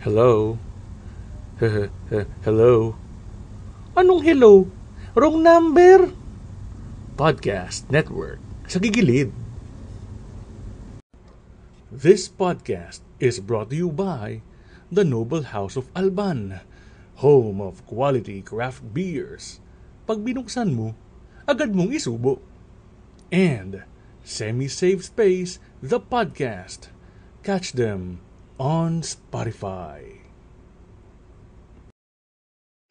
Hello? hello? Anong hello? Wrong number? Podcast Network sa gigilid. This podcast is brought to you by the Noble House of Alban, home of quality craft beers. Pag binuksan mo, agad mong isubo. And Semi-Safe Space, the podcast. Catch them on Spotify.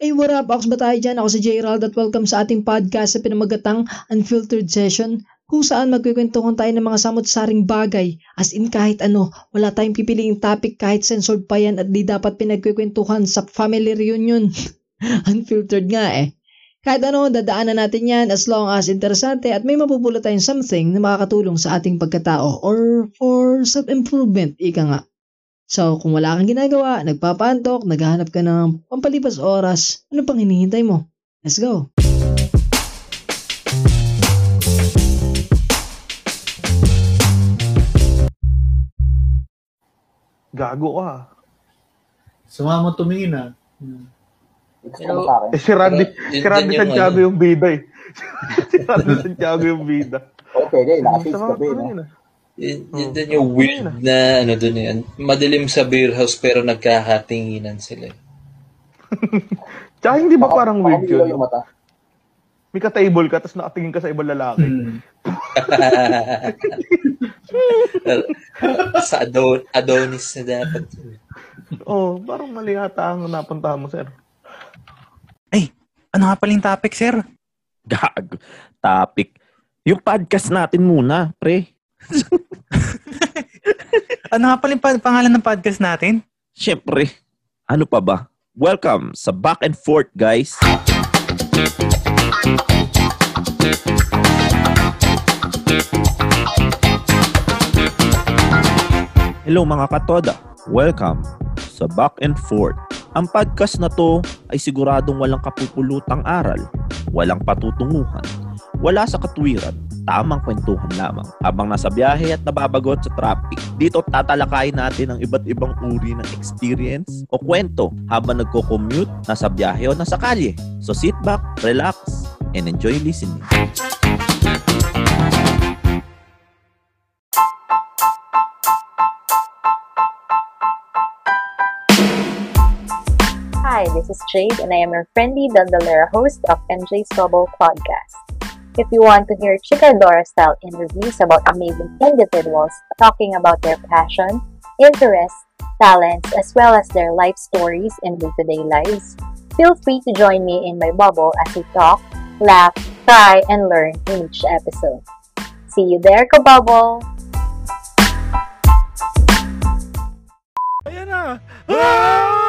Hey, what up? Ako ba tayo dyan? Ako si J. at welcome sa ating podcast sa pinamagatang Unfiltered Session kung saan magkikwentuhan tayo ng mga samot-saring bagay as in kahit ano, wala tayong pipiliing topic kahit censored pa yan at di dapat pinagkikwentuhan sa family reunion. Unfiltered nga eh. Kahit ano, dadaanan natin yan as long as interesante at may mapupulot tayong something na makakatulong sa ating pagkatao or for self-improvement, ika nga. So, kung wala kang ginagawa, nagpapantok, naghahanap ka ng pampalipas oras, ano pang hinihintay mo? Let's go! Gago ka. Sumama tumingin ah. Pero, eh, si Randy, si Randy Santiago ano. yung bida eh. si Randy Santiago yung bida. Okay, okay. Nakasis ka ba. Yun, yun din yung weird na ano dun yan. Madilim sa beer house pero nagkakatinginan sila. Tsaka hindi ba parang weird yun? Yung mata. May ka-table ka, tapos nakatingin ka sa ibang lalaki. Hmm. sa Adon Adonis na dapat. oh, parang mali ata ang napunta mo, sir. Ay, ano nga paling topic, sir? Gag. Topic. Yung podcast natin muna, pre. ano nga pala yung pangalan ng podcast natin? Siyempre, ano pa ba? Welcome sa Back and Forth, guys. Hello mga katoda. Welcome sa Back and Forth. Ang podcast na to ay siguradong walang kapupulutang aral, walang patutunguhan, wala sa katwiran, tamang kwentuhan lamang habang nasa biyahe at nababagot sa traffic. Dito tatalakayin natin ang iba't ibang uri ng experience o kwento habang nagko-commute, nasa biyahe o nasa kalye. So sit back, relax, and enjoy listening. Hi, this is Jade, and I am your friendly Dandalera host of MJ's Trouble Podcast. If you want to hear Chicadora style interviews about amazing individuals talking about their passion, interests, talents, as well as their life stories and day to day lives, feel free to join me in my bubble as we talk, laugh, cry, and learn in each episode. See you there, Kabubble! Ayan na! Ah!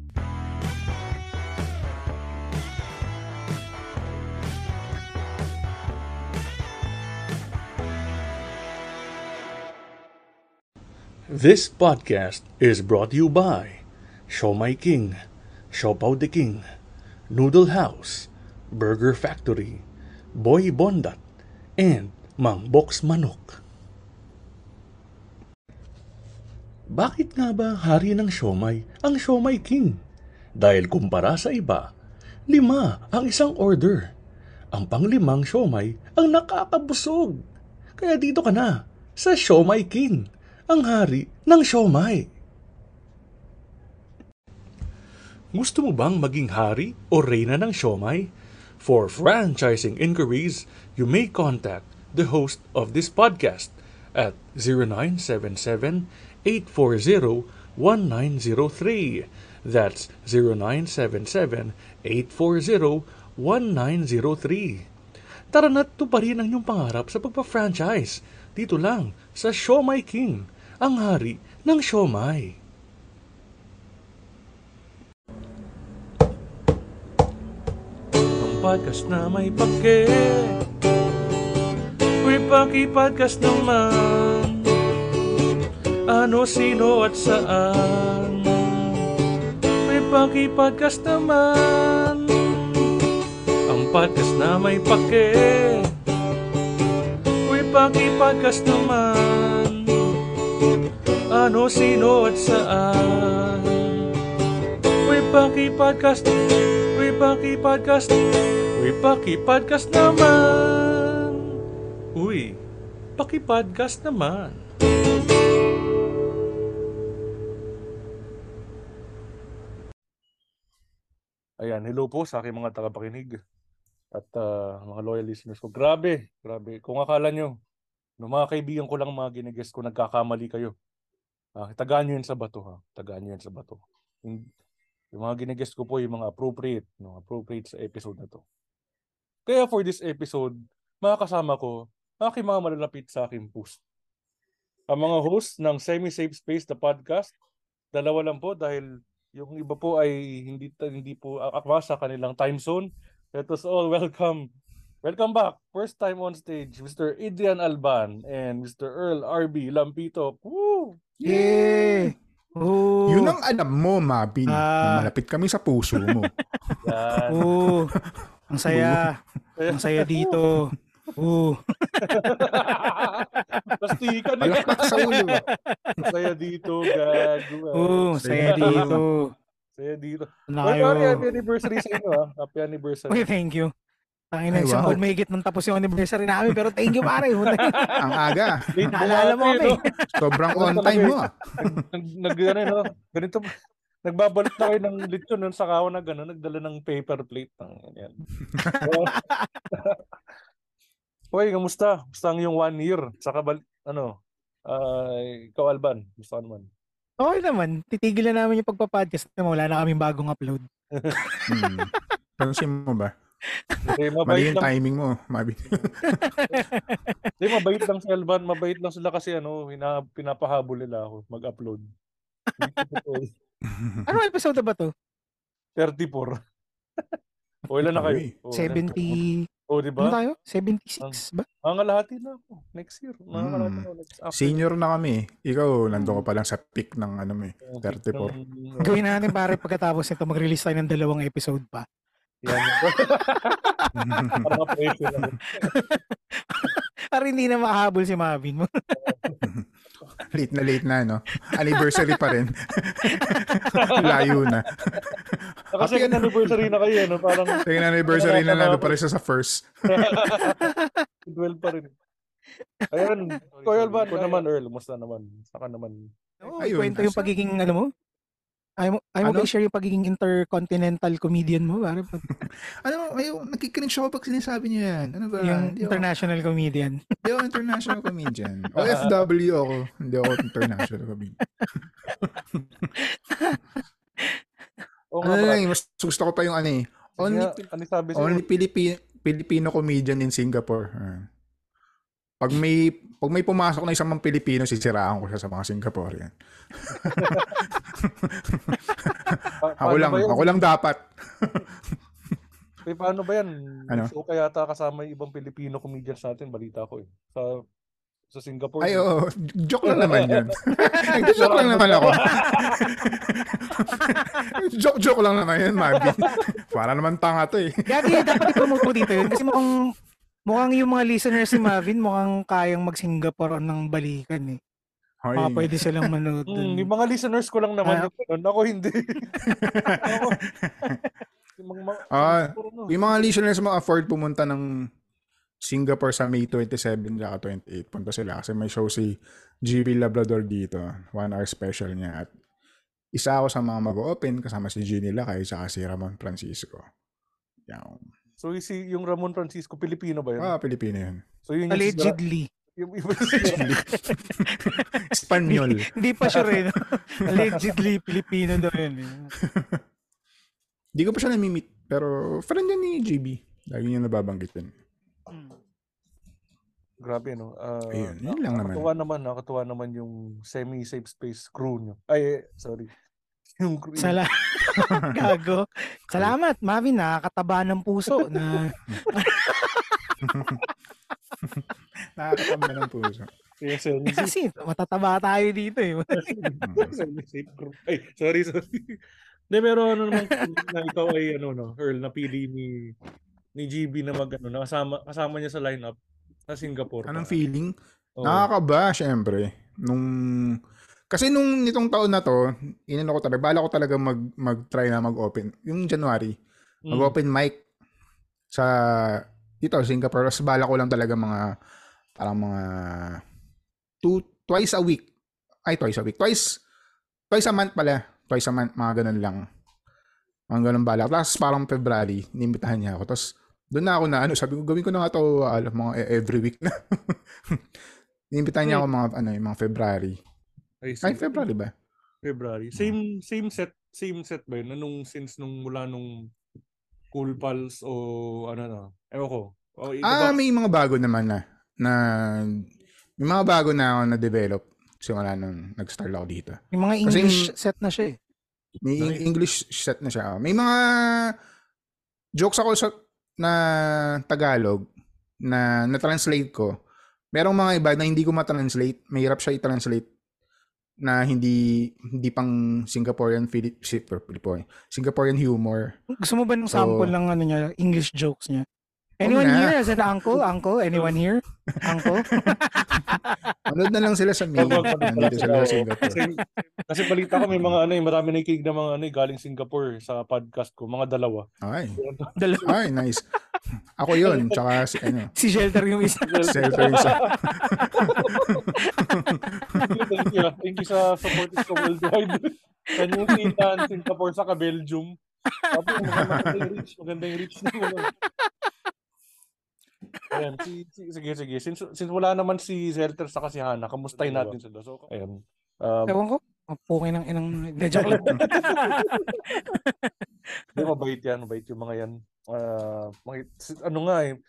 This podcast is brought to you by Show My King, Siopaw the King, Noodle House, Burger Factory, Boy Bondat, and Mang Box Manok. Bakit nga ba hari ng siomay ang siomay king? Dahil kumpara sa iba, lima ang isang order. Ang panglimang siomay ang nakakabusog. Kaya dito ka na sa siomay king ang hari ng siomay. Gusto mo bang maging hari o reyna ng siomay? For franchising inquiries, you may contact the host of this podcast at 0977-840-1903. That's 0977-840-1903. Tara na't tuparin ang inyong pangarap sa pagpa-franchise dito lang sa Siomay King, ang hari ng siomay. Ang podcast na may pake Uy, paki-podcast naman. Ano, sino at saan? Uy, paki-podcast naman. Ang podcast na may pake Uy, paki-podcast naman Ano, sino at saan Uy, paki-podcast Uy, paki-podcast Uy, paki-podcast naman Uy, paki-podcast naman Ayan, hello po sa aking mga tagapakinig at ah, mga loyal listeners ko. Grabe, grabe. Kung akala nyo, no, mga kaibigan ko lang mga ginigest ko, nagkakamali kayo. Ah, tagaan nyo yun sa bato ha. Tagaan nyo yun sa bato. Yung, yung mga ginigest ko po yung mga appropriate, no, appropriate sa episode na to. Kaya for this episode, mga kasama ko, aking mga malalapit sa aking post. Ang mga host ng Semi-Safe Space the podcast, dalawa lang po dahil yung iba po ay hindi hindi po akma sa kanilang time zone. Let us all welcome Welcome back. First time on stage, Mr. Adrian Alban and Mr. Earl RB Lampito. Woo! Yay! Oh. Yun ang alam mo, Mabin. Ah. Malapit kami sa puso mo. Oo. Ang saya. Ang saya dito. Oo. Plastikan eh. Palakpak sa ulo. Saya dito, gago. Oo, saya dito. Saya dito. Well, kayo. happy, happy anniversary sa inyo ah. Happy anniversary. Okay, thank you. Tangin na Ay, isang wow. taon may higit nang tapos yung anniversary namin pero thank you pare. ang aga. Naalala mo kami. Sobrang on time mo ah. nag, nag ano, no? ganito nagbabalot na kayo ng lechon nun sa kawan na gano'n, nagdala ng paper plate ng yan. Hoy, kamusta? Kamusta ang yung one year? Saka bal- ano, ah, ikaw Alban, gusto ka naman. Okay naman. Titigilan namin yung pagpa-podcast. Wala na kaming bagong upload. Hmm. Pansin mo ba? Okay, Mali mabait yung lang. timing mo, Mabin. Hindi, mabait lang si Alban. Mabait lang sila kasi ano, hina, pinapahabol nila ako mag-upload. Hindi. Ano episode na ba to? 34. o ilan na kayo? O, ilan? 70... O, di Ano ba? tayo? 76 ba? Mga kalahati na ako. Next year. Mga Hmm. na ako. Next, after Senior na kami. Ikaw, nandun ka pa lang sa peak ng ano mo eh, 34. ng- Gawin natin pare pagkatapos nito mag-release tayo ng dalawang episode pa. Yan. Para hindi na makahabol si Marvin mo. late na late na, no? Anniversary pa rin. Layo na. Kasi Happy anniversary na kayo, no? Parang Second anniversary na nando pa rin sa first. 12 pa rin. Ayun. Koy Alban, ko naman, Earl. Musta naman? Saka naman. Oo, Ayun, kwento yung pagiging ano mo. Ayaw mo, ayaw mo Ano? ba i-share yung pagiging intercontinental comedian mo? Pare, pag- Ano, ayaw, nagkikringe ako pag sinasabi niyo yan. Ano ba? yung ako, international comedian. hindi ako international comedian. OFW ako. Hindi ako international comedian. Oo Ano lang, mas gusto ko pa yung ano eh. Only, Sige, ano sabi only Philippi, Filipino comedian in Singapore. Ah. Pag may pag may pumasok na isang mga Pilipino, sisiraan ko siya sa mga Singaporean. Pa- Ako lang, ako lang dapat. Eh, paano ba yan? Ano? So, kaya yata kasama yung ibang Filipino comedians natin, balita ko eh. Sa sa Singapore. Ay, oo. Joke lang naman yun. Nag-joke lang naman ako. Joke-joke lang naman yun, Mabi. Para naman tanga to eh. Gagi, dapat i-promote mo dito yun. Kasi mukhang, mukhang yung mga listeners ni Marvin, mukhang kayang mag-Singapore ng balikan eh. Hoy. Baka pwede silang manood Hmm, dun. yung mga listeners ko lang naman Ah. yung ganun. Ako hindi. ako, yung mga, mga, Ah, ano, yung mga listeners mo afford pumunta ng Singapore sa May 27 at 28. Punta sila kasi may show si GB Labrador dito. One hour special niya. At isa ako sa mga mag-open kasama si Ginny Lakay saka si Ramon Francisco. Yan. So si yung Ramon Francisco, Pilipino ba yun? Ah, Pilipino yun. So yun Allegedly. Yung, yung, Espanyol. Hindi pa siya rin. Allegedly, Pilipino daw yun. eh. Hindi ko pa siya nami-meet, pero friend yan ni JB. Lagi niya nababanggit yun. Grabe, no? Uh, Ayun, yun lang naman. Nakatuwa naman, nakatuwa naman yung semi-safe space crew nyo. Ay, eh, sorry. Yung crew. Sala Gago. Salamat, Marvin. Nakakataba ng puso na Nakakatamba ng puso. Yes, semi-safe. kasi matataba tayo dito eh. crew. Ay, sorry, sorry. Hindi, pero ano naman, na ikaw ay, ano, no, Earl, napili ni ni GB na mag, ano, na kasama, kasama niya sa lineup sa Singapore. Anong feeling? Oo. Nakakaba, syempre. Nung kasi nung nitong taon na to, inano ko talaga, bala ko talaga mag mag-try na mag-open. Yung January, Mm. mag-open mic sa dito Singapore. Tapos bala ko lang talaga mga parang mga two twice a week. Ay, twice a week. Twice twice a month pala. Twice a month, mga ganun lang. Mga ganun bala. Tapos parang February, inimbitahan niya ako. Tapos doon na ako na ano, sabi ko gawin ko na nga to alam mga e- every week na. inimbitahan niya ako mga ano, yung mga February. I see. Ay, February ba? February. Same same set same set ba yun? Na nung since nung mula nung Cool Pals o ano na. Ewan ko. O, Ah, ba? may mga bago naman na na may mga bago na ako na-develop simula nung nag-start ako dito. Yung mga Kasi English yung- set na siya eh. May Eng- English set na siya. May mga jokes ako sa na Tagalog na na-translate ko. Merong mga iba na hindi ko ma-translate. Mahirap siya i-translate na hindi hindi pang Singaporean Filipino Singaporean humor. Gusto mo ba ng So- sample ng ano niya, English jokes niya? Anyone na. here as an uncle? Uncle? Anyone here? Uncle? Manood na lang sila sa wag, Nandito sila sa Singapore. Kasi, kasi balita ko may mga ano, eh, marami nakikinig na mga ano, eh, galing Singapore sa podcast ko, mga dalawa. Ay. Dalawa. Ay, nice. Ako yun. Tsaka si, ano, Si Shelter yung isa. Shelter yung isa. thank you. ah. Thank you sa support ko worldwide. Kanyang sintahan Singapore sa Belgium. Tapos maganda yung reach. Maganda yung reach. Ayan, si, si, sige, sige. Since, since wala naman si Zelter sa si Hana, kamustahin natin sila. So, ayan. Um, Ewan ko. Ang ng inang... Hindi, joke lang. Hindi, mabait yan. Mabait yung mga yan. Mga, si- ano nga eh.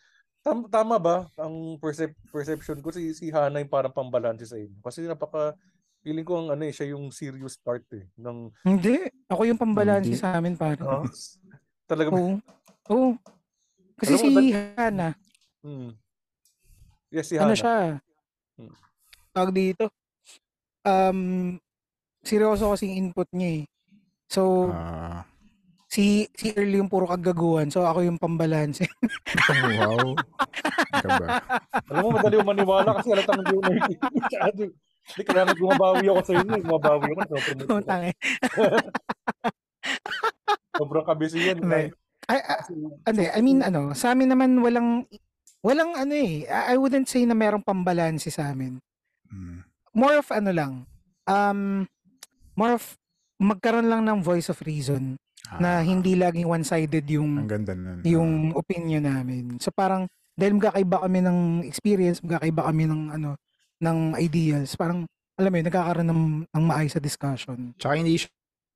Tam, tama ba? Ang percep- perception ko si, si Hana yung parang pambalanse sa inyo. Kasi napaka, feeling ko ang ano eh, siya yung serious part eh. Ng, Hindi. Ako yung pambalansi Hindi. sa amin, pare. Ah, talaga ba? Oo. Oo. Kasi Alam si mo, ba't- Hana, Hmm. Yes, si ano Hana. siya, Hmm. tawag dito, um, seryoso kasing input niya eh. So, Ah. si si Earl yung puro kagaguhan, so ako yung pambalanse. wow. Gaba. Alam mo, madali yung maniwala kasi halatang hindi ko nakikinig. Hindi, kaya nga gumabawi ako sa inyo. eh. Gumabawi ako. Sobrang, Utang eh. sobrang kabisi yan. Hindi. I, I, I mean, ano, sa amin naman walang, walang ano eh, I, wouldn't say na merong pambalanse sa amin. Hmm. More of ano lang, um, more of magkaroon lang ng voice of reason na hindi laging one-sided yung Ang ganda nun. yung opinion namin. So parang dahil magkakaiba kami ng experience, magkakaiba kami ng ano ng ideals, parang alam mo yun, nagkakaroon ng, ng maayos sa discussion. Tsaka hindi siya,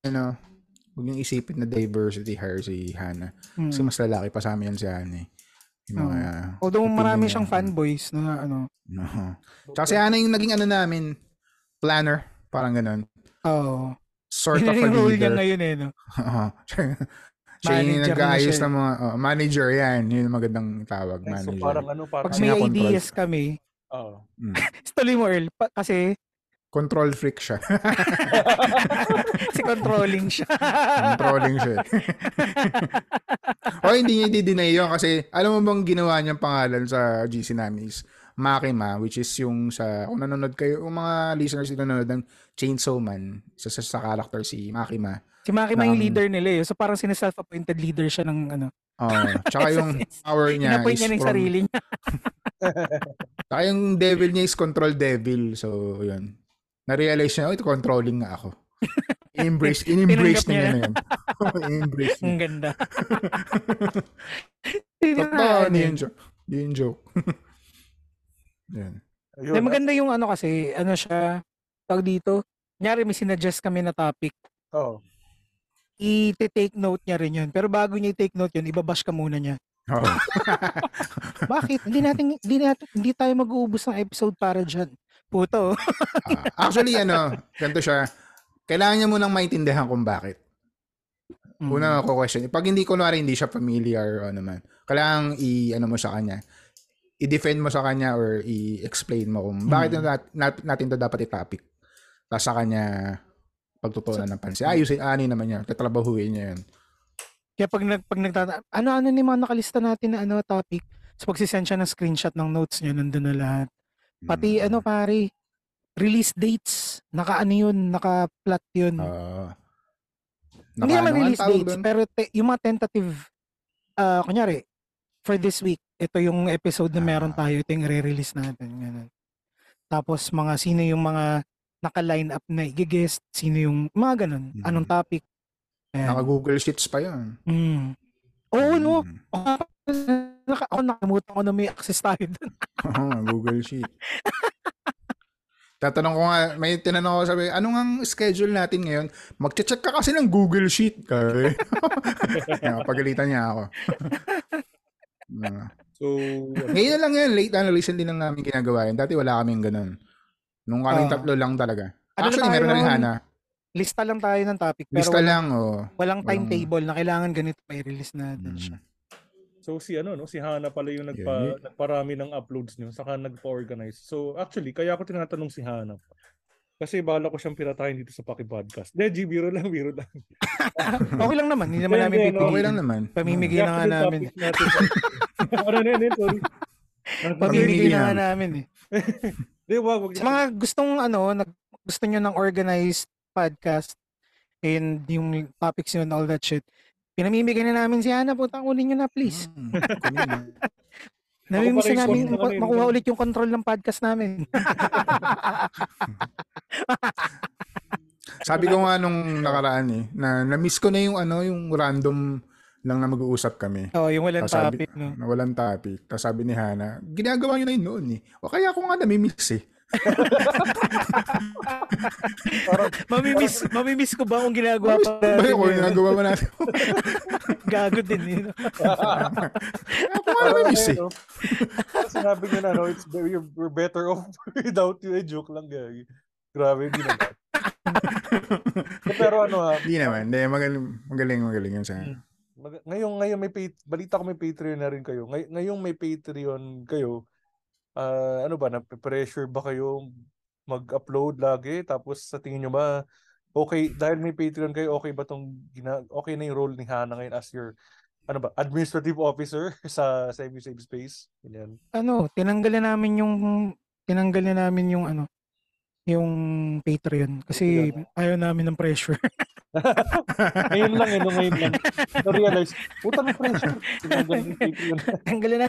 ano, huwag niyong isipin na diversity hire si Hana. Kasi Hmm. mas lalaki pa sa amin yan si Hana eh. Yung mga, Oo. Although marami siyang fanboys na ano. No. Tsaka si Hana yung naging ano namin, planner, parang ganun. Oo. Sort Yun of a yung leader. niya ngayon eh, no? Oo. siya yung Manager na nag-aayos siya eh. ng mga, oh, manager yan. Yun yung magandang tawag, So, manager. parang ano, parang... Pag may ideas kami, Oo. Mm. tuloy mo Earl, pa- kasi Control freak siya. si controlling siya. Controlling siya. o hindi niya i-deny yun kasi alam mo bang ginawa niyang pangalan sa GC namin is Makima which is yung sa kung nanonood kayo yung mga listeners yung nanonood ng Chainsaw Man sa, sa, sa character si Makima. Si Makima yung Ng- leader nila eh. So parang sinaself-appointed leader siya ng ano. Oh, tsaka yung power niya Inapoint is niya ng from, sarili niya. Tsaka yung devil niya is control devil. So, yun. Na-realize niya, oh, ito controlling nga ako. In-embrace, in-embrace Tinanggap niya na yan. in-embrace niya. Ang ganda. Totoo, hindi yung joke. Hindi yung joke. Yan. Ayun, maganda yung ano kasi, ano siya, tawag dito, nyari may sinuggest kami na topic. Oo. I-take note niya rin yun. Pero bago niya i-take note yun, ibabash ka muna niya. Oo. Bakit? Hindi natin, hindi natin, hindi tayo mag-uubos ng episode para dyan. Puto. Actually, ano, ganito siya. Kailangan niya munang maintindihan kung bakit. Una ako question. Pag hindi ko kunwari hindi siya familiar o ano man, kailangan i ano mo sa kanya. I-defend mo sa kanya or i-explain mo kung bakit Mm. nat- nat- natin to dapat i-topic. Tapos sa kanya pagtutunan ng pansin. Ayusin, ani naman niya. Tatrabahuin niya yun. Kaya pag, nag, pag nagtata, ano-ano ni mga nakalista natin na ano topic, so pagsisend siya ng screenshot ng notes niya, nandun na lahat. Pati ano pare, release dates, naka ano yun, naka-plot yun. Hindi Naka- naman ano nga release dates, doon? pero te- yung mga tentative, ah kunyari, for this week, ito yung episode na meron Ah. tayo, ito yung re-release natin. Ganun. Tapos mga sino yung mga naka-line up na i-guest, sino yung mga ganun, anong topic. Ayan. Naka-Google Sheets pa yun. Mm. Oo, no. Ako, naka, ako nakalimutan ko na may access tayo dun. Oo, Google Sheet. Tatanong ko nga, may tinanong ko sabi, ano ang schedule natin ngayon? Magche-check ka kasi ng Google Sheet. Kaya, pagalitan niya ako. Ah. So, Ngayon na lang yan, late ano, recently lang namin ginagawa yun. Dati wala kaming ganun. Nung kaming Ah. tatlo lang talaga. Ano Actually, meron na rin? Hana. Lista lang tayo ng topic. Pero Lista walang, lang, oh. Walang Walang- timetable na kailangan ganito may release natin siya. So si ano no, si Hana pala yung nagpa Yeah. nagparami ng uploads niyo saka nagpa-organize. So actually kaya ako tinatanong si Hana. Kasi bala ko siyang piratahin dito sa Paki Podcast. De, G, biro lang, biro lang. Okay lang naman, hindi naman namin pipilitin. Okay lang naman. Pamimigay na nga namin. ano na yun, sorry. Pamimigay na nga namin eh. Di, wag, wag. Sa mga gustong ano, nag, gusto nyo ng organized podcast and yung topics yun, all that shit, pinamimigay na namin si Ana, puta, kunin nyo na please. Namimiss pa rin na namin maku- kami, makuha no? ulit yung control ng podcast namin. Sabi ko nga nung nakaraan eh, na na-miss ko na yung ano, yung random lang na mag-uusap kami. oh, yung walang Tapos sabi- topic, no? Na walang topic. Tapos sabi ni Hana, ginagawa nyo na yun noon eh. O kaya ako nga namimiss eh. Mamimiss, mamimiss ko ba kung ginagawa pa Ba natin yung yun? ginagawa mo natin? Gago din yun. Ako nga namimiss eh. Parang sinabi niyo na, no, it's, we're, we're better off without you. Eh, joke lang, gagi. Grabe, hindi naman. Pero ano ha, Hindi naman. Hindi, magaling, magaling, magaling yun sa... Mag- ngayon ngayon may pay, balita ko may Patreon na rin kayo. Ngay- ngayong may Patreon kayo, ah, ano ba na pressure ba kayo mag-upload lagi tapos sa tingin nyo ba okay dahil may Patreon kayo okay ba tong gina, okay na yung role ni Hana ngayon as your ano ba administrative officer sa Save You Save Space? Ganyan. ano, tinanggal na namin yung tinanggal na namin yung ano yung Patreon kasi ayaw namin ng pressure. ngayon lang eh, no, ngayon lang. Na-realize, puta na pressure. Patreon. Tanggalin na.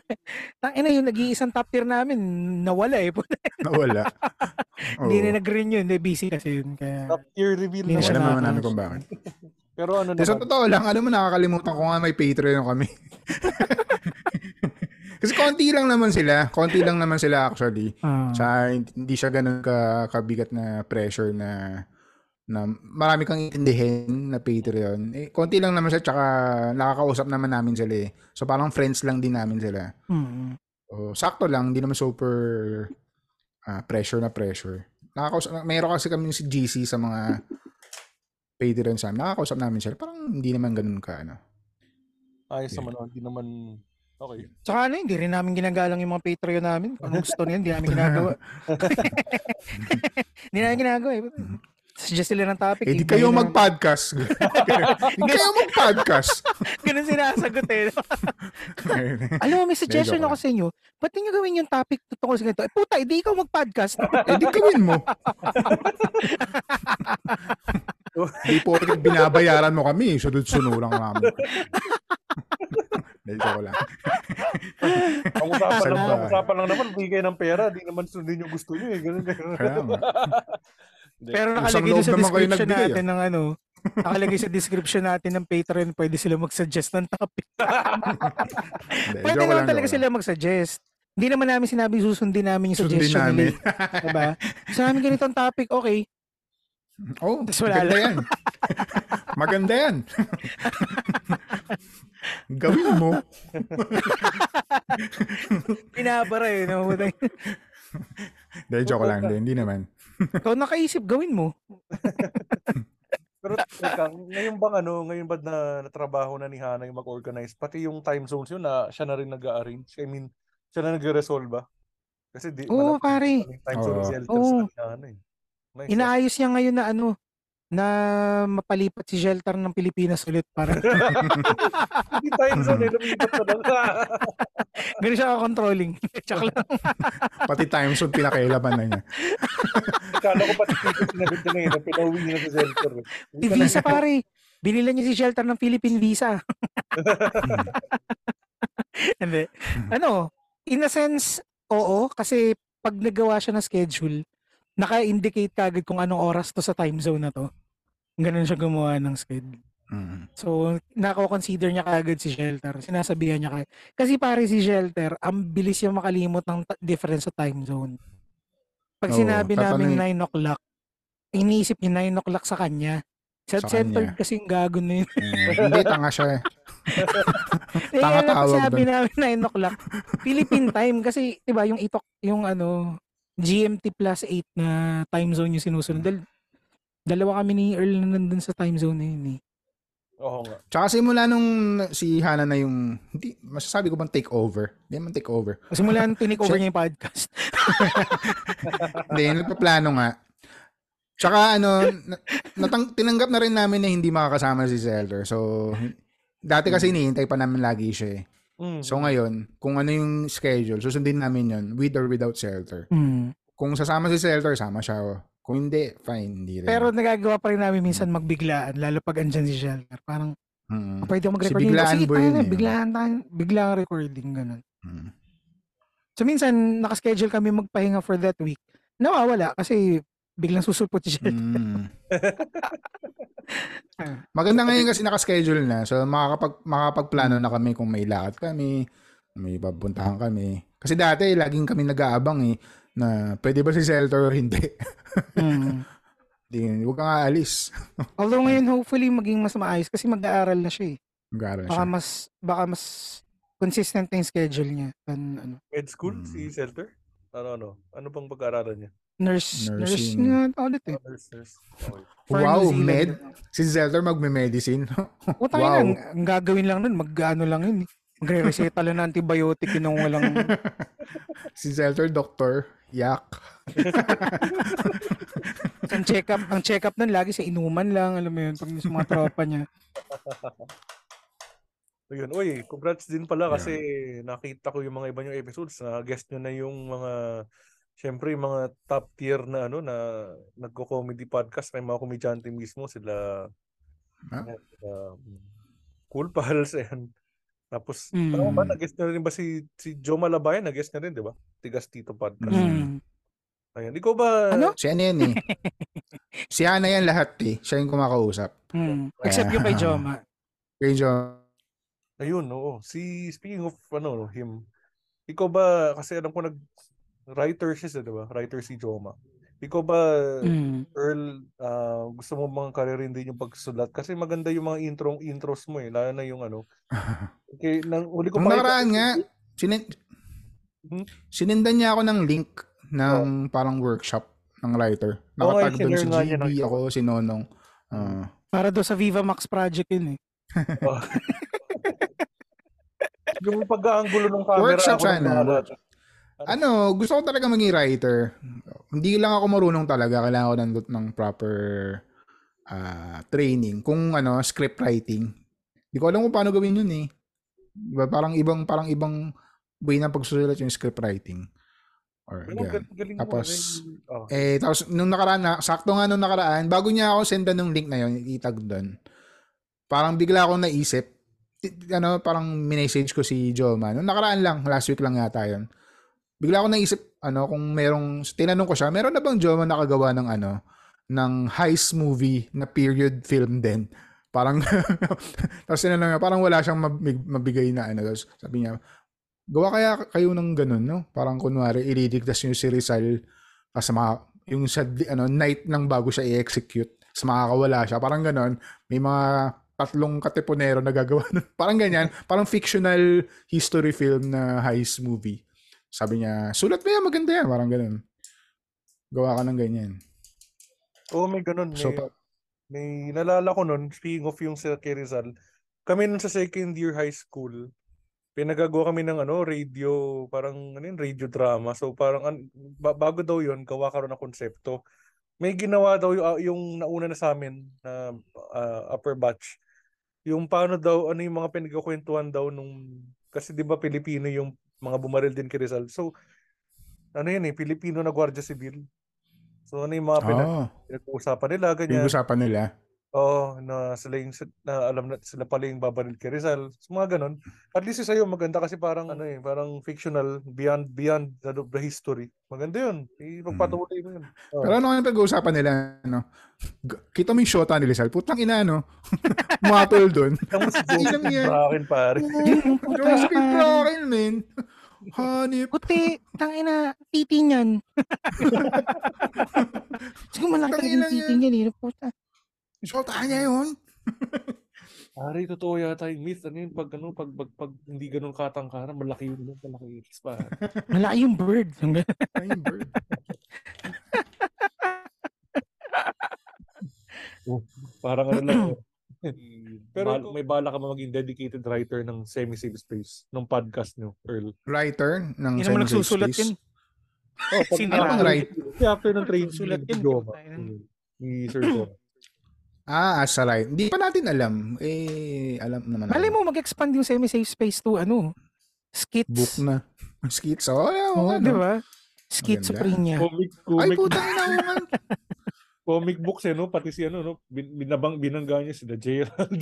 Tangina yung nag-iisang top tier namin nawala eh. Nawala. Hindi Oo. na nag-renew, hindi busy kasi yun kaya Top tier reveal Hindi na naman. naman namin kung bakit. Pero ano Sa naman, totoo lang, alam mo, nakakalimutan ko nga may Patreon kami. Kasi konti lang naman sila. Konti lang naman sila actually. Ah. Sa hindi siya ganun ka kabigat na pressure na na marami kang intindihin na Patreon. Eh, konti lang naman siya tsaka nakakausap naman namin sila eh. So parang friends lang din namin sila. Mm. So, sakto lang, hindi naman super ah, pressure na pressure. Nakakausap, mayroon kasi kami si GC sa mga Patreon sa amin. Nakakausap namin sila. Parang hindi naman ganun ka, ano. ayos naman, oh, hindi naman, okay. Tsaka ano, hindi rin namin ginagalang yung mga Patreon namin. Kung gusto nila, hindi namin ginagawa. hindi namin ginagawa eh. Suggest sila ng topic. Eh, di kayo mag-podcast. di kayo mag-podcast. Ganun sinasagot eh. Alam mo, may suggestion ako sa inyo. Ba't nyo gawin yung topic tungkol sa ganito? Eh, puta, hindi ikaw mag-podcast. eh, di gawin mo. Di po binabayaran mo kami. Sunod-sunod lang namin. Dahil ko lang. Ang usapan, lang, ang usapan lang naman, bigay ng pera, di naman sundin yung gusto nyo eh. Ganun, ganun. Pero nakalagay doon sa description natin ng ano, nakalagay sa description natin ng Patreon, pwede sila mag-suggest ng topic. Pwede naman talaga sila mag-suggest. Hindi naman namin sinabi susundin namin yung Sundin suggestion namin. nila. diba? Sa namin ganitong topic, okay. Oh, Tapos wala maganda lang. yan. Maganda yan. Gawin mo. Pinabara eh. No? Hindi, joke lang. Hindi, hindi naman. Ikaw nakaisip, gawin mo. Pero teka, ngayon bang ano, ngayon ba na natrabaho na ni Hana yung mag-organize, pati yung time zones yun na siya na rin nag-arrange? I mean, siya na nag-resolve ba? Kasi di, Oo, pare. time zone Oo. shelters Oo. na ni Hana eh. Nice. Inaayos niya ngayon na ano, na mapalipat si shelter ng Pilipinas ulit para Hindi time zone eh, lumipat na lang. Ganun siya ka-controlling. Check lang. Pati time zone pinakailaban na niya. Akala ko pati sinagot niya ngayon, na pinauwi niya na sa shelter. Si Visa pare. Binila niya si shelter ng Philippine Visa. Hindi. Ano, in a sense, oo, kasi pag nagawa siya ng schedule, naka-indicate kagad kung anong oras to sa time zone na to. Ganun siya gumawa ng schedule. Mm. So, nako-consider niya kagad si Shelter. Sinasabihan niya kagad. Kasi pare si Shelter, ang bilis yung makalimot ng ta- difference sa time zone. Pag Oo, sinabi namin tatanungin- 9 o'clock, iniisip niya 9 o'clock sa kanya. Sa Sa centered kanya. kasing gago na yun. Mm, hindi, tanga siya eh. Eh, Tanga tawag sabi doon. namin 9 o'clock. Philippine time kasi 'di ba yung itok yung ano GMT plus 8 na time zone yung sinusunod. Dal- dalawa kami ni Earl na nandun sa time zone na yun eh. Oo nga. Tsaka simula nung si Hana na yung, hindi, masasabi ko bang take over? Hindi man take over. Simula nung tinik over niya yung podcast. Hindi, nagpaplano nga. Tsaka ano, na- natang, tinanggap na rin namin na hindi makakasama si Zelder. So, dati kasi hinihintay pa namin lagi siya eh. Mm. So ngayon, kung ano yung schedule, susundin namin yon with or without shelter. Mm. Kung sasama si shelter, sama siya. oh. Kung hindi, fine, hindi rin. Pero nagagawa pa rin namin minsan magbiglaan lalo pag andyan si Shelter. Parang Mm. pwede ako Si biglaan Sige, tayo yun na, eh. biglaan tayo. Biglaan recording, ganun. Mm. So minsan, nakaschedule kami magpahinga for that week. Nawawala kasi biglang susulpot si Shelter. Mm. Maganda ngayon kasi nakaschedule na. So makakapag makakapagplano na kami kung may lakad kami, may papuntahan kami. Kasi dati laging kami nag-aabang eh na pwede ba si shelter o hindi. Mm. Di, huwag kang aalis. Although ngayon hopefully maging mas maayos kasi mag-aaral na siya eh. Mag-aaral Baka siya. mas baka mas consistent na yung schedule niya. Than, ano, Med school, Mm. si Shelter? Ano, ano? Ano bang pag-aaralan niya? Nurse, nurse Nursing. nga ulit eh. Nurse, nurse. Okay. Wow, med? Si Zelter magme-medicine. O tayo wow. lang, ang gagawin lang nun, mag-ano lang yun eh. Magre-reseta lang ng antibiotic yun nung walang... si Zelter, doctor. Yak. ang check-up, ang check-up nun lagi sa inuman lang, alam mo yun, pag sa mga tropa niya. Ayun, uy, congrats din pala kasi nakita ko yung mga iba yung episodes na guest nyo na yung mga syempre yung mga top tier na ano na nagko-comedy podcast na yung mga komedyante mismo sila Ah? uh, Cool Pals and tapos Mm. ano ba nag-guest na rin ba si si Joe Malabayan nag-guest na rin, 'di ba? Tigas Tito podcast. Mm. Ayun, ikaw ba Ano? Si ano yan eh. si Hana yan lahat eh. Siya yung kumakausap. Mm. Except yung kay Joma. Kay John. Ayun, oo. Si speaking of ano, him. Ikaw ba kasi alam ko nag writer siya, 'di ba? Writer si Joma. Ikaw ba Mm. Earl, ah, gusto mo bang karirin din yung pagsusulat? Kasi maganda yung mga intro intros mo eh, lalo na yung ano. Okay, nang uli ko Nung pakita- nakaraan nga, sinin- Hmm? sinindan niya ako ng link ng parang workshop ng writer. Nakatag doon sinare si niya, GB, ko. ako, si Nonong. Ah. Para do sa Viva Max project yun eh. Oh. yung pag-aanggulo ng camera workshop sana. Workshop. Ano, gusto ko talaga maging writer. Hindi lang ako marunong talaga. Kailangan ko ng, ng proper ah, training. Kung ano, script writing. Hindi ko alam kung paano gawin yun eh. Diba? Parang ibang, parang ibang way ng pagsusulat yung script writing. Or, Pero yan. galing Tapos. Oh. eh, tapos nung nakaraan na, sakto nga nung nakaraan, bago niya ako sendan ng link na yun, itag doon. Parang bigla akong naisip, ano, parang minessage ko si Joma. Nung nakaraan lang, last week lang yata yun. Bigla akong naisip, ano, kung merong, tinanong ko siya, meron na bang Joma nakagawa ng ano, ng heist movie na period film din. Parang, tapos na lang, parang wala siyang mabig- mabigay na ano. Tapos sabi niya, gawa kaya kayo ng ganun, no? Parang kunwari, ililigtas niyo si Rizal sa mga, yung sa ano, night lang bago siya i-execute. Sa makakawala siya. Parang ganun. May mga tatlong katipunero na gagawa nun. Parang ganyan. Parang fictional history film na heist movie. Sabi niya, sulat mo yan, maganda yan. Parang ganun. Gawa ka ng ganyan. Oo, may ganun. May, So, pa- may nalala ko nun, speaking of yung sa kay Rizal, kami nun sa second year high school, pinagagawa kami ng ano, radio, parang ano yun, radio drama. So parang an- ba- bago daw yun, gawa ka rin ng konsepto. May ginawa daw yung, ah, yung nauna na sa amin na ah, upper batch. Yung paano daw, ano yung mga pinagkakwentuhan daw nung, kasi di ba Pilipino yung mga bumaril din kay Rizal. So, ano yun eh, Pilipino na Guardia Civil. So ano yung mga pinag- Ah. pinag-uusapan nila, ganyan. Pinag-usapan nila. Oo, na sila yung na alam na sila pala yung babaril kay Rizal. So, mga ganun. At least sa'yo maganda kasi parang ano eh, parang fictional beyond beyond the, the history. Maganda 'yun. Ipagpatuloy mo 'yun. Oo. Pero ano yung pag-uusapan nila, no? Kita mo yung shota ni Rizal. Putang ina, no? Matol doon. Ilang yan. Brakin pare. Joseph Brakin, man. Hanip. Puti, tangina, titi niyan. Siguro malaki yung titi niyan eh. Puta. Shota niya yun. Pare, totoo yata yung myth. Ano yun, pag, ano, pag, pag, pag hindi ganun katangkaran, malaki yun. Malaki yun. Pare. Malaki yung bird. yung bird. Oh, parang ano lang. Pero Pero- may bala ka ba maging dedicated writer ng semi-safe space ng podcast nyo, Earl? Writer ng Hindi naman Semi-Safe nagsusulat Space. yun. Oh, pag, Sino na? bang right? Kasi after ng training Sulat yun. Ni Sir Goma. Ah, as a right. Hindi pa natin alam. Eh, alam naman. Malay mo mag-expand yung semi-safe space to ano, skits. Book na. Skits. Oh, yeah, Oo, oh, di ba? Schizophrenia. Comic, Ay, comic, putang ina mo man. comic books eh, no? Pati si ano, no? Bin, binabang, binangga niya si The Gerald.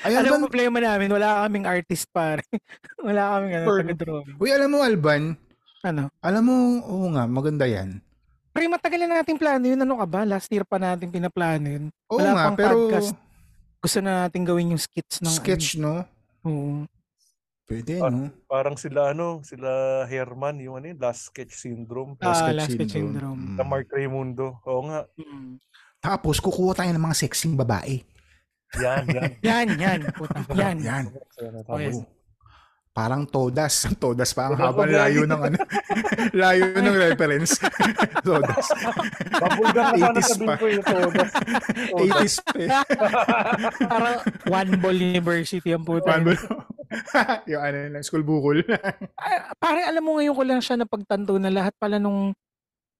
Ay, Alam mo problema namin, wala kaming artist pare. wala kaming ano, taga-drawing. uy, alam mo, Alban, Ano? alam mo, oo nga, maganda yan. Pre, matagal na natin plano yun. Ano ka ba? Last year pa natin pinaplano yun. Oo Wala nga, pang pero podcast. Gusto na natin gawin yung skits ng sketch, no? Ano. Oo. Pwede, Ah, no? Parang sila, ano, sila Herman, yung ano yun, Last Sketch Syndrome. Ah, Sketch last sketch syndrome. syndrome. Mm. Na Mark Raimundo. Oo nga. Mm. Tapos, kukuha tayo ng mga sexing babae. Yan, yan. Yan, yan. Puta. Yan. Yan. Oo. Parang todas. Todas pa ang pa layo ng ano. layo ng reference. todas. Babulga na sana 80s sabihin ko yung todas. 80s pa. eh. Parang One Ball University ang puta. Paano ba? yung ano lang, school bukol. Pare, alam mo ngayon ko lang siya napagtanto na lahat pala nung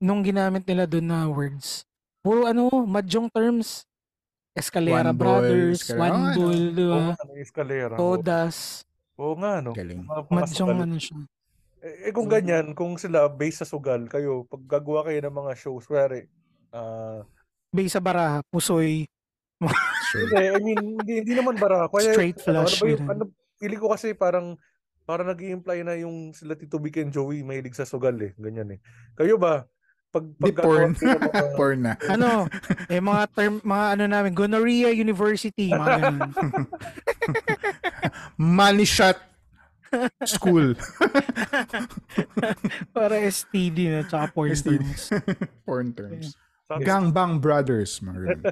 nung ginamit nila doon na words. Puro ano, mahjong terms. Escalera One ball, Brothers, escalera. One Oh, ano? Bull, di ba? Oo nga, may eskalera. Oo. Todas. Oo nga, no? Galing. Pangasukal. ano siya. Eh, eh, kung ganyan, kung sila based sa sugal, kayo, pag gagawa kayo ng mga shows, wari, ah, Bay sa baraha, pusoy. hindi, I mean, hindi, hindi naman bara. Kaya, Straight ano, flush, ano ba yung, ganun. ano, feeling ko kasi parang, parang nag imply na yung sila Tito Vic and Joey mahilig sa sugal eh. Ganyan eh. Kayo ba? Pag, pag porn. mga- porn na. Ano, eh mga term, mga ano namin, Gonorrhea University, mga ganun. Money shot school. Para STD na, tsaka porn STD. terms. porn terms. Sa- Gangbang Brothers. Mga ganun.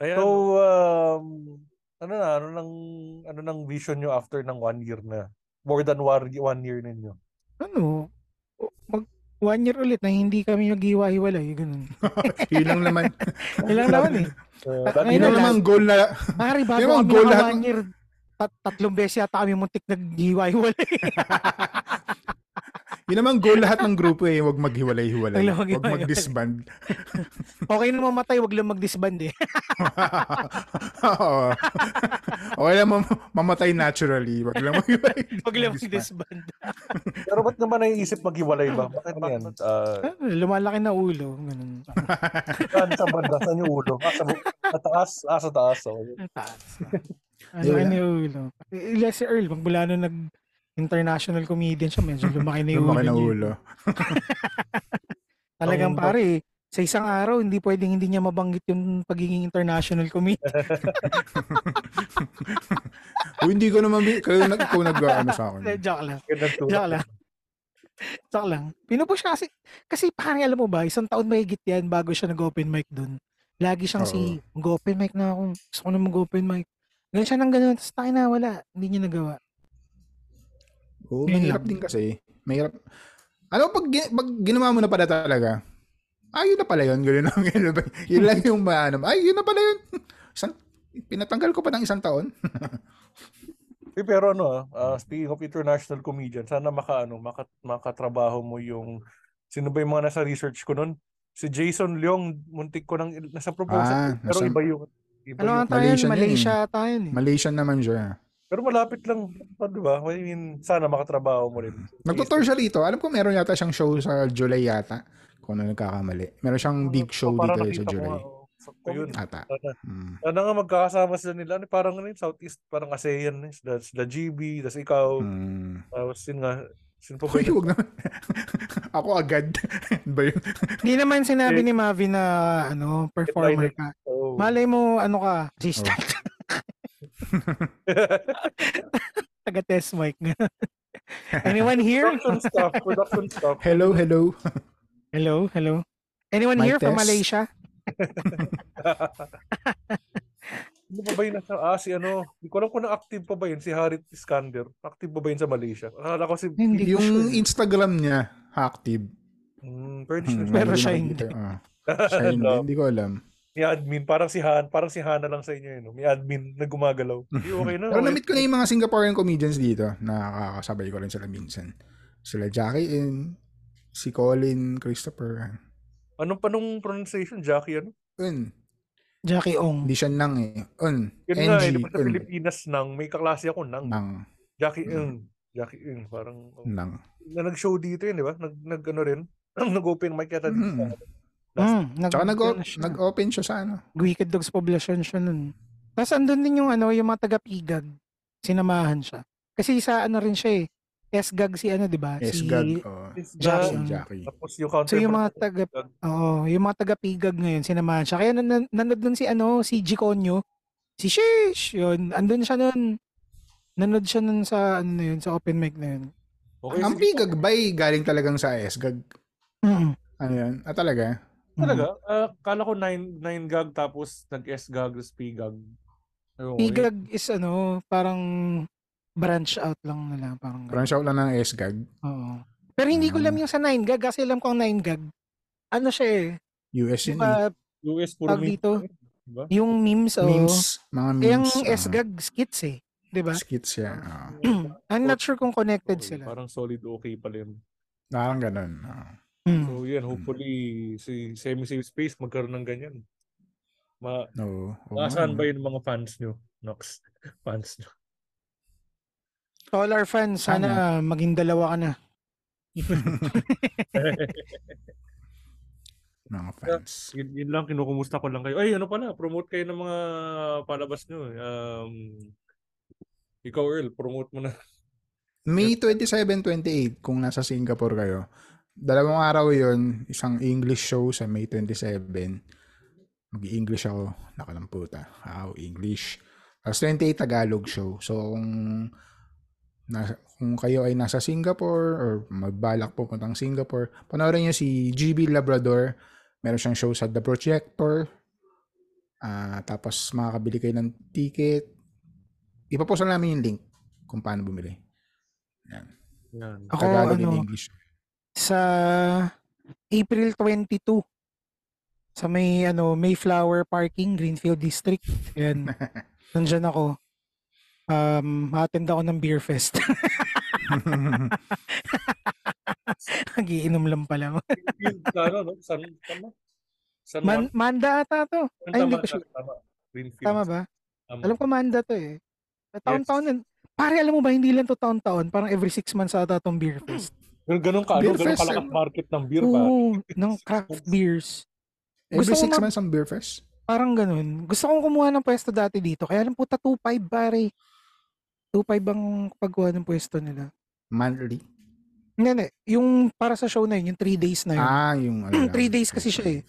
Ayan. So, um, ano na, ano nang, ano nang vision nyo after ng one year na? More than one, one year ninyo. Ano, one year ulit na hindi kami naghiwa-hiwalay, ganun. Yun lang naman. Yun lang naman eh. Uh, Yun na naman goal na. Pare, bago Yun ang kami goal lahat one year, tat- tatlong beses yata kami muntik naghiwa-hiwalay. Yun naman goal lahat ng grupo eh. Huwag maghiwalay-hiwalay. Maghiwalay. mag-disband. okay na mamatay, wag lang mag-disband eh. Oo. okay lang mam- mamatay naturally. Huwag lang maghiwalay. wag lang mag-disband. Pero ba't naman naiisip maghiwalay ba? Bakit ba yan? Uh, Lumalaki na ulo, ganun. saan sa banda? Saan yung ulo? Ah, sa, taas? Ah, sa taas. Okay. Ang taas. Laki ni ulo. Ila si Earl, magmula nung nag-international comedian siya, medyo lumaki na yung Lumaki na niya. ulo. Talagang Ang- pare, sa isang araw, hindi pwedeng hindi niya mabanggit yung pagiging international comedian. O hindi ko naman, kayo nag, ikaw nag, ano sa akin. Joke lang. Joke lang. Joke lang. Pinupush siya kasi, kasi parang alam mo ba, isang taon mahigit yan bago siya nag-open mic dun. Lagi siyang Oo. si, mag-open mic na ako. Gusto ko na mag-open mic. Ganun siya ng ganun. Tapos tayo na, wala. Hindi niya nagawa. Oo, Yun mahirap din kasi. Mahirap. Ano pag, pag ginawa mo na pala talaga, ah, yun na pala yun. Ganun lang. Yun, lang- yun lang yung maano. Ay, yun na pala yun. Isang, pinatanggal ko pa ng isang taon. Eh, pero ano, ah, speaking of international comedian, sana maka, ano, maka, makatrabaho mo yung, sino ba yung mga nasa research ko nun? Si Jason Leong, muntik ko nang, nasa proposal. Ah, pero nasa- iba yung, iba Ano yung, tayo yun Malaysia eh. tayo eh. Malaysian naman siya. Pero malapit lang, ah, di ba? I mean, sana makatrabaho mo rin. Nagtutour siya dito. Alam ko meron yata siyang show sa July yata. Kung ano nagkakamali. Meron siyang big show dito eh, sa July. nga, oh, sakto yun. Ata. Sana, Hmm. sana nga magkakasama sila nila. Ano, Parang ano Southeast, parang ASEAN. Eh. Sila, sila GB, tapos ikaw. Hmm. Tapos yun nga, sino pa ba Uy, huwag naman. Ako agad. ba yun? Hindi naman sinabi Eh, ni Mavi na ano, performer ka. Oh. Malay mo, ano ka, assistant. Taga-test mic nga. Anyone here? Production stuff, production stuff. Hello, hello. Hello, hello. Anyone Mic here from test. Malaysia? Ano pa ba yun nasa, ah, si ano, hindi ko alam kung na-active pa ba yun, si Harit Iskander. Active pa ba yun sa Malaysia? Akala ko si... Hindi ko yung sure. Instagram niya, active. Hmm, pwede Hmm, siya. Pero hindi siya hindi. Ah. Siya hindi, No. hindi ko alam. May admin, parang si Han, parang si Hana lang sa inyo yun. no? May admin na gumagalaw. Hindi okay na. Pero na-meet ko na yung mga Singaporean comedians dito. Nakakasabay ko rin sila minsan. Sila Jackie In, si Colin, Christopher. Anong pa nung pronunciation, Jackie? Ano? Un. Jackie Ong. Hindi siya nang eh. Un. Yun nga, eh, NG. di ba sa Un. Pilipinas nang, may kaklase ako nang. Nang. Jackie Mm. Ng. Jackie Ng, parang... oh. Nang. Na nag-show dito yun, di ba? Nag, nag ano rin? Nag-open mic yata dito. Mm. Mm, nag, Tsaka nag- ano siya. nag-open siya sa ano. Wicked Dogs Poblacion siya nun. Tapos andun din yung ano, yung mga taga-pigag. Sinamahan siya. Kasi sa ano rin siya eh. S-gag si ano, di ba? Si S-gag. Oh. Jackie. the- Jackie. Tapos yung counter So yung mga taga Oo, yung mga taga-pigag ngayon sinamahan siya. Kaya nan- nanood dun si ano, si Giconyo. Si Shish, yun. Andun siya nun. Nanood siya nun sa ano na yun, sa open mic na yun. Okay, Ang pigag bay galing talagang sa S-gag. Mm. Ano yan? Ah, talaga? Talaga? Ah, kala ko 9 9 gag tapos nag-S gag tapos P gag. Ayun, Pigag is ano, parang branch out lang nila. Parang. Branch out lang ng S-gag. Oo. Pero hindi ko alam yung sa 9 gag kasi alam ko ang 9 gag. Ano siya eh? US yun eh. ba, US puro meme. dito, Diba? yung memes o Memes. Mga memes. yung ah, S-gag skits eh. Di ba? skits siya. ah. I'm not sure kung connected Okay, sila. Parang solid okay pala yun. Parang ganun. ah. Mm. So yan, hopefully si Semi-Safe Space magkaroon ng ganyan. Ma. Oo Nasaan nga, ba no? yung mga fans nyo? Nox. Fans nyo. All our fans, sana maging dalawa ka na. Mga fans. yun, yun lang, kinukumusta ko lang kayo. Ay, ano pala, promote kayo ng mga palabas nyo. Um, ikaw, Earl, promote mo na. May 27, 28 kung nasa Singapore kayo. Dalawang araw yon isang English show sa May 27. Mag-English ako, nakalamputa. How English. Tapos 28 Tagalog show. So kung nasa, kung kayo ay nasa Singapore or magbalak pupuntang Singapore, panoorin niyo si GB Labrador. Meron siyang show sa The Projector. Ah, tapos makakabili kayo ng ticket. Ipapost lang namin yung link kung paano bumili. Yan. Yan. Ako, Tagalog and ano, English. Sa April 22 sa may ano Mayflower Parking Greenfield District. Yan. Nandiyan ako. Um, attend ako ng beer fest. Nagiinom lang pala. Sa ano, no? San, tama? San Man? Manda ata to. Tama, Ay, hindi ko tama, sure. Tama. Greenfield. Tama ba? Tama. Alam ko Manda to eh. Taon-taon yan. Pare, alam mo ba, hindi lang to taon-taon. Parang every six months ata tong beer fest. Ganun, ganun ka, ano, Beer ganun fest, kalakas eh. market ng beer ba? Oo, ng craft beers. Every Gusto ko six mag- months ang beer fest? Parang ganun. Gusto kong kumuha ng pwesto dati dito. Kaya lang puta 2.5 pare. 2.5 ang pagkuha ng pwesto nila. Monthly? Hindi, hindi. Yung para sa show na yun, yung 3 days na yun. Ah, yung ano lang. 3 days kasi siya eh.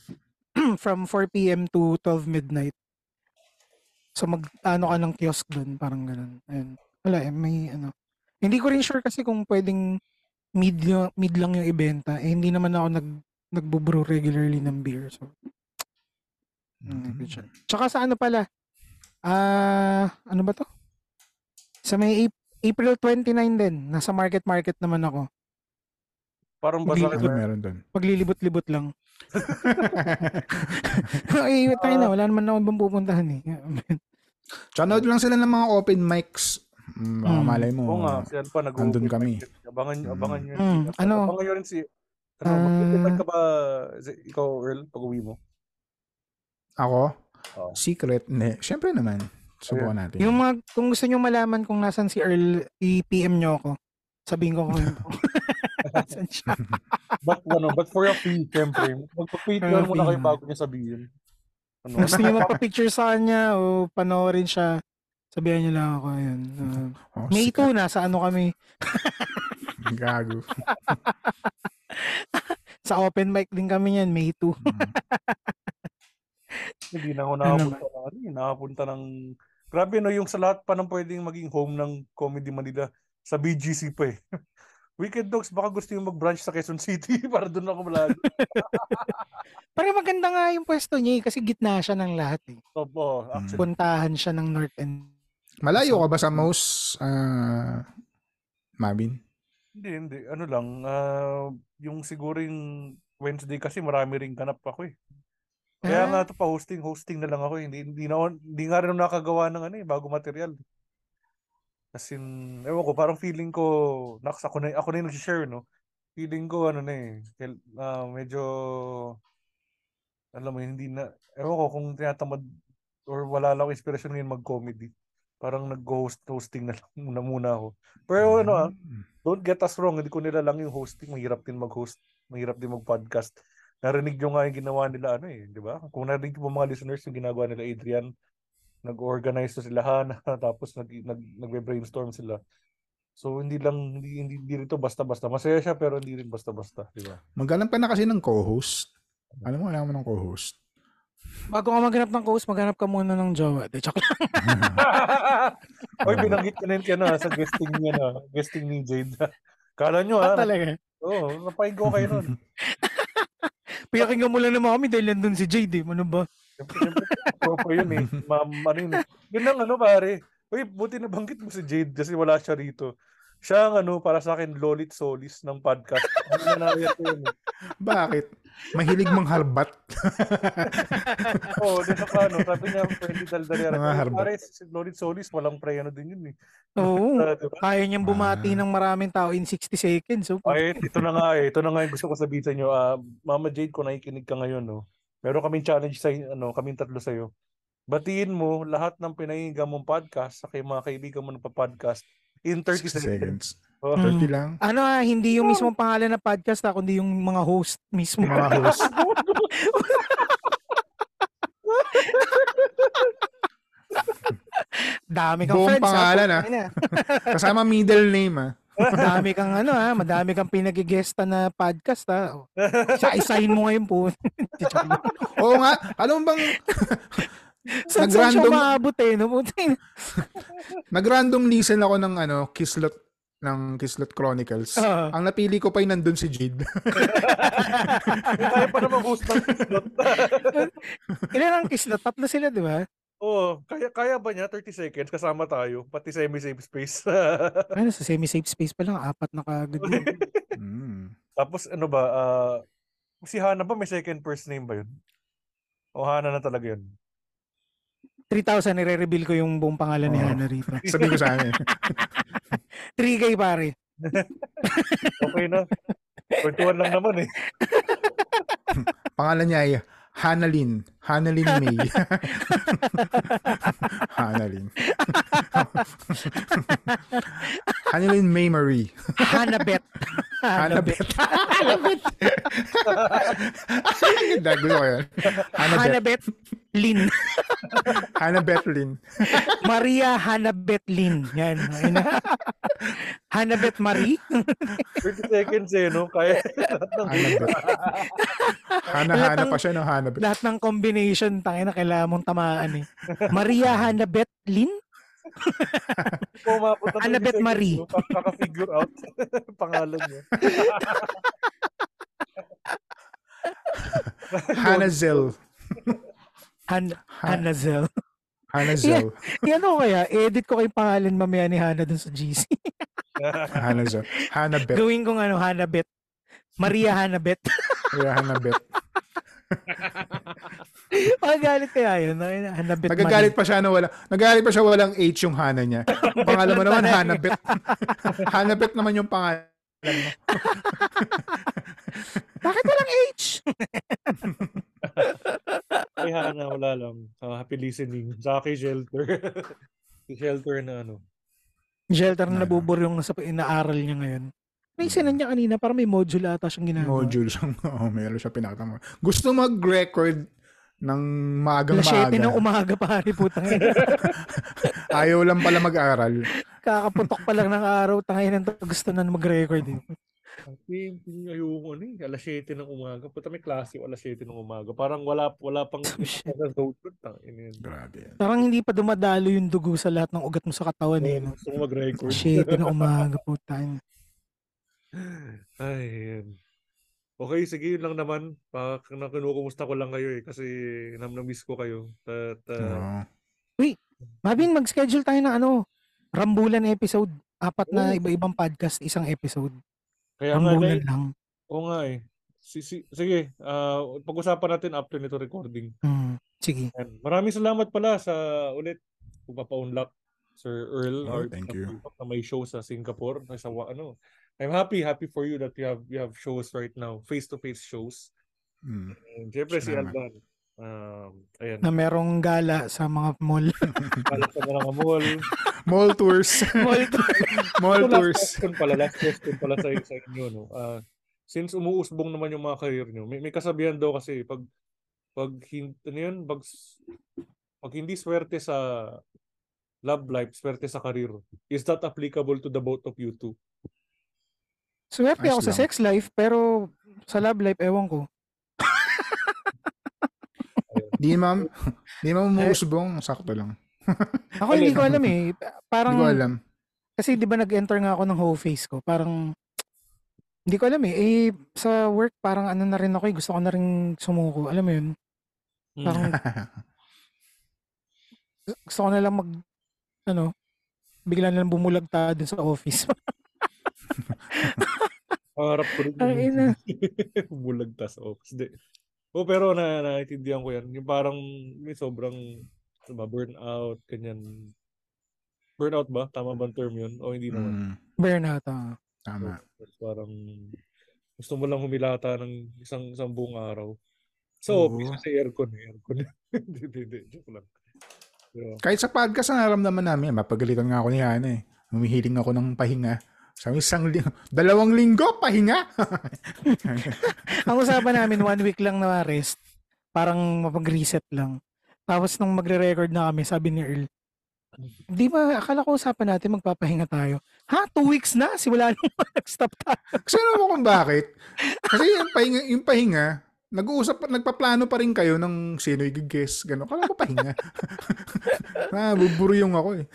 From 4 p.m. to 12 midnight. So mag ano ka ng kiosk doon, parang ganun. Ayun. Wala eh, may ano. Hindi ko rin sure kasi kung pwedeng mid, yung- mid lang yung ibenta. Eh, hindi naman ako nag nagbubrew regularly ng beer. So, sure. Tsaka sa ano pala, ah, ano ba to? Sa may Ap- April 29 din, nasa market market naman ako. Parang Ano basa meron doon? Paglilibot-libot lang. eh, tayo na, wala naman ako ibang pupuntahan eh. Tsaka lang sila ng mga open mics. Mm, Baka Mm. malay mo. Oo nga, si Alpa nag Andun kami. Abangan, abangan nyo. Mm, ano? Abangan nyo rin si... Ano, Ah. mag-invite ka ba, si- ikaw, Earl, pag uwi mo? Ako? Oo. Secret? Hindi. Siyempre naman. Subukan natin. Yung mga, kung gusto nyo malaman kung nasan si Earl, i-PM nyo ako. Sabihin ko kung nasan siya. But, ano, but for a fee, siyempre. Magpa-Patreon For a muna kayo bago niya sabihin. Ano? Gusto nyo magpa-picture sa kanya o panoorin siya, sabihan nyo lang ako. Ayun. Uh, Oh, May sikat. 2, nasa ano kami. Gago. sa open mic din kami yan, May 2. Hindi na ako Ano nakapunta ng ano, eh, nakapunta ng Grabe no, yung sa lahat pa ng pwedeng maging home ng Comedy Manila sa BGC pa eh. Wicked Dogs, baka gusto yung mag-branch sa Quezon City para doon ako malago. Parang maganda nga yung pwesto niya eh, kasi gitna siya ng lahat eh. Opo, actually. Puntahan siya ng North End. Malayo ka ba sa most, ah, Mabin? Hindi, hindi. Ano lang, ah, yung siguro yung Wednesday kasi marami ring ganap ako eh. Kaya Ah. nga ito pa hosting, hosting na lang ako eh. Hindi, hindi, na, hindi nga rin nakagawa ng ano eh, bago material. As in, ewan ko, parang feeling ko, naks, ako na, ako na yung nag-share, no? Feeling ko, ano na eh, ah, medyo, alam mo, hindi na, ewan ko kung tinatamad or wala lang inspiration ngayon mag-comedy. Parang nag-host hosting na lang muna muna ako. Pero ano ah, don't get us wrong, hindi ko nila lang yung hosting, mahirap din mag-host, mahirap din mag-podcast. Narinig nyo nga yung ginawa nila ano eh, di ba? Kung narinig mo mga listeners yung ginagawa nila Adrian, nag-organize sila Hana, tapos nag, nag, nagbe-brainstorm sila. So hindi lang hindi hindi, hindi rito basta-basta. Masaya siya pero hindi rin basta-basta, di ba? Maghanap ka na kasi ng co-host. Alam mo, kailangan mo ng co-host. Bago ka maghanap ng host, maghanap ka muna ng jowa. De, joke lang. Oy, binanggit ko na yun kaya na sa guesting niya na, guesting ni Jade. Kala nyo Ah, ha? talaga? Oo, napahin ko kayo nun. Pinakinggan mo lang naman kami dahil nandun si Jade eh. Ano ba? Proper yun eh. Ma'am, ano yun eh. Yun ang ano pare. Uy, buti na banggit mo si Jade kasi wala siya rito. Siya ang ano, para sa akin, Lolit Solis ng podcast. Ano na yun eh. Bakit? Mahilig manghalbat. Oo, oh, sa ano, sabi niya, Freddy Daldalera. Mga harbat. Pare, si Lolit Solis, walang pre ano din yun eh. Oo. Ah, diba? Kaya niyang bumati ng maraming tao in 60 seconds. So, Ay, ito na nga eh. Ito na nga yung gusto ko sabihin sa inyo. Ah, Mama Jade, kung nakikinig ka ngayon, no, meron kaming challenge sa ano, kaming tatlo sa iyo. Batiin mo lahat ng pinahinggan mong podcast sa kay mga kaibigan mo na pa-podcast in 30 seconds. seconds. Oh. 30 lang. Ano ah, hindi yung mismong pangalan ng podcast ah, kundi yung mga host mismo. Mga host. Dami kang Buong friends. pangalan ah. ah. Putang ina. Kasama middle name ah. Madami kang ano ah, madami kang pinagigesta na podcast ah. Sa isahin mo ngayon po. Oo nga. Alam mo bang Saan saan siya maabot eh. No? Nag-random listen ako ng ano, Kislot ng Kislot Chronicles. Ah. Ang napili ko pa yung nandun si Jade. Kaya pa naman host ng slot. Ilan ang kislot? Tatlo sila, di ba? Oo, kaya kaya ba niya 30 seconds kasama tayo pati semi-safe space. Ano, sa semi-safe space pa lang, apat na kagad. yun. Mm. Tapos ano ba, ah, si Hana ba may second first name ba yun? O Hana na talaga yun? 3,000, nire-reveal ko yung buong pangalan ni Oo. Hana rito. Sabi ko sa amin. 3K pare. Okay na. Kwentuhan lang naman eh. Pangalan niya ay Hanalyn Hanalin May. Hanalin. Hanalin May Marie. Hanabet. Hanabet. Hanabet. Ganda, gusto ko yan. Hanabet. Hanabet Lin. Hanabet Lin. Maria Hanabet Lin. Yan. Hanabet Marie. 30 seconds eh, no? Kaya lahat ng... Hanabet. Hana-hana pa siya, no? Hanabet. Lahat ng combination, tangin na kailangan mong tamaan eh. Maria Hanabet Lin? 30 Annabeth Marie. Kaka-figure out pangalan niya. Hanazel. Han Hanazel. Hanazel. Yan o kaya, edit ko kay pangalan mamaya ni Hana dun sa GC. Hanazel. Hanabet. Gawin kong ano, Hanabet. Maria Hanabet. Kaya Hanabet. Magagalit kaya yun. no? Hanabet Nagagalit pa siya na wala. Nagagalit pa siya walang H yung Hana niya. Pangalan mo naman Hanabet. Hanabet naman yung pangalan mo. Bakit walang H? Kay Hana, wala lang. Ah, happy listening. Sa kay Shelter. si Shelter na ano. Shelter na nabuburyong sa inaaral niya ngayon. May sinan niya kanina, parang may module ata siyang ginagawa. Module siyang, oh, meron siya pinakita mo. Gusto mag-record ng Alas 7 ng maagang-maaga. umaga pare putang ina. Ayaw lang pala mag-aral. Kakaputok pa lang ng araw, tangay ng gusto na mag-record eh. Kasi ayoko ano eh. Alas 7 ng umaga. Puta may klase o alas 7 ng umaga. Parang wala wala pang. Tangin. Grabe. Parang hindi pa dumadalo yung dugo sa lahat ng ugat mo sa katawan eh. Gusto mag-record. Shit, ng umaga putang. Ay, yan. Okay, sige, yun lang naman. Pa, na- kinukumusta ko lang kayo eh. Kasi nam na-miss ko kayo. At, uh, Uy, Mabin, mag-schedule tayo ng ano, rambulan episode. Apat na Oo. iba-ibang podcast, isang episode. Kaya nga, rambulan like, lang. oo nga eh. Si, si, sige, ah, pag-usapan natin after nito recording. Hmm, sige. Yan. Maraming salamat pala sa ulit pagpapa-unlock Sir Earl Oh, or thank you. na may show sa Singapore sa wa- ano I'm happy happy for you that you have you have shows right now face to face shows Mm. and syempre si. Alban um ayan Na merong gala sa mga mall. Kala sa mga mall Mall tours. mall Mall Ito, last tours. question pala last question pala sa, sa inyo no Ah, since umuusbong naman yung mga career nyo may, may kasabihan daw kasi pag pag ano yun pag, pag hindi swerte sa love life swerte sa career is that applicable to the both of you two Swerte Ayos ako sa lang. sex life, pero sa love life, ewan ko. Di ma'am. Di ma'am umuusbong. Sakto lang. Ako hindi ko alam eh. Parang, Hindi ko alam. kasi di ba nag-enter nga ako ng whole face ko, parang, hindi ko alam eh. Eh, sa work, parang ano na rin ako eh. Gusto ko na rin sumuko. Alam mo yun? Parang, gusto ko na lang mag, ano, bigla na lang bumulagta dun sa office. Pangarap ko rin. Ang ina. Bulagta sa office. Di. Oh, pero na naintindihan ko yan. Yung parang may sobrang ano ba, burnout, ganyan. Burnout ba? Tama ba ang term yun? O hindi naman? Mm, Burnout, ah. tama. Tapos parang gusto mo lang humilata ng isang isang buong araw. So, Oo. office kasi aircon eh. Aircon. Hindi, hindi, hindi. Joke lang. Pero, Kahit sa podcast na naramdaman namin, mapagalitan nga ako ni Hana eh. Humihiling ako ng pahinga. Sabi isang ling- dalawang linggo, pahinga. Ang usapan namin, one week lang na rest. Parang mapag-reset lang. Tapos nung magre-record na kami, sabi ni Earl, di ba, akala ko usapan natin magpapahinga tayo. Ha? Two weeks na? Simula nung nag-stop tayo. Kasi alam mo kung bakit? Kasi yung pahinga, yung pahinga nag-uusap, nagpaplano pa rin kayo ng sino i-guess. Gano'n. Kala ko pahinga. ah, buburyong ako eh.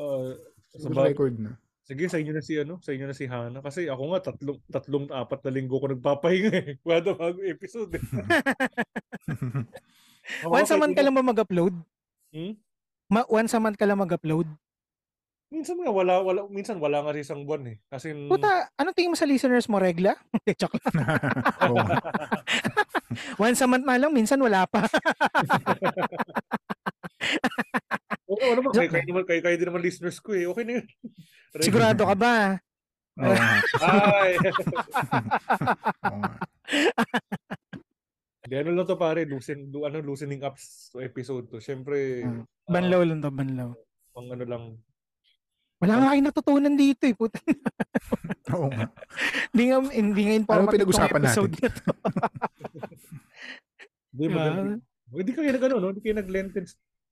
uh, sa Good bagay- record na. Sige, sa inyo na si ano, sa inyo na si Hana kasi ako nga tatlong tatlong apat na linggo ko nagpapahinga eh. Wala bago episode. Eh. Once a month ka lang ba mag-upload? Hmm? Ma- once a month ka lang mag-upload? Minsan nga wala wala minsan wala nga rin isang buwan eh. Kasi Puta, anong tingin mo sa listeners mo, regla? Joke lang. Once a month na lang, minsan wala pa. Oo, ano ba? Kayo, kayo, naman, kayo, kayo din naman listeners ko eh. Okay na yun. Sigurado ka ba? Oo. Ay! Oo nga. Di ano lang to pare, loosen, do, ano, loosening up episode to. Siyempre, Ah, banlaw lang to, banlaw. pang ano lang. Wala nga kayo natutunan dito eh. Puta. Oo nga. Hindi nga, hindi nga Ano informative tong pinag-usapan episode natin? na to. Di Diba? maganda. Hindi kayo nag ano, no? Hindi kayo nag-Lenten,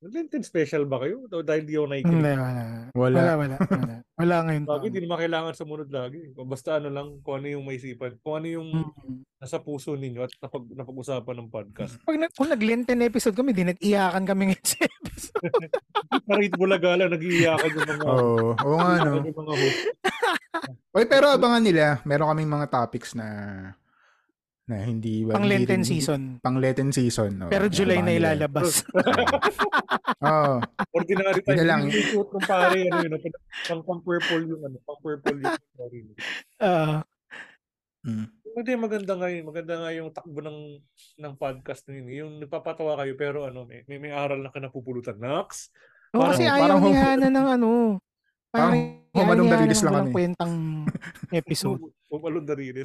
nag-Lenten special ba kayo? O dahil di ako Hindi, nakikinig. wala. Wala. Wala, wala. Wala, wala ngayon. Lagi, di naman kailangan sumunod lagi. Basta ano lang, kung ano yung maisipan. Kung ano yung nasa puso ninyo at napag, napag-usapan ng podcast. Pag na, kung nag-Lenten episode kami, di nag-iyakan kami ngayon sa episode. Parang bulaga lang, nag-iiyakan yung mga, Oo, oo nga no. yung mga host. Oy, pero abangan nila, meron kaming mga topics na na hindi ba Pang hindi Lenten rin- season. Pang Lenten season. oo. Pero July na ilalabas. Oo. Ordinary Yun time. na lang. Yung shoot ng pare, ano yun, pang, pang purple yung ano, pang purple yung sorry. Ah, Mm. Hindi, maganda nga yun. Maganda nga yung takbo ng ng podcast yun. Yung nagpapatawa kayo pero ano, may, may, may aral na ka napupulutan. Nax! Oo, Parang- kasi parang ayaw ni home- Hana ng ano. Parang Parang home ayaw alone ni na Hana release ng lang walang kami. kwentang episode. Pumalon na rin.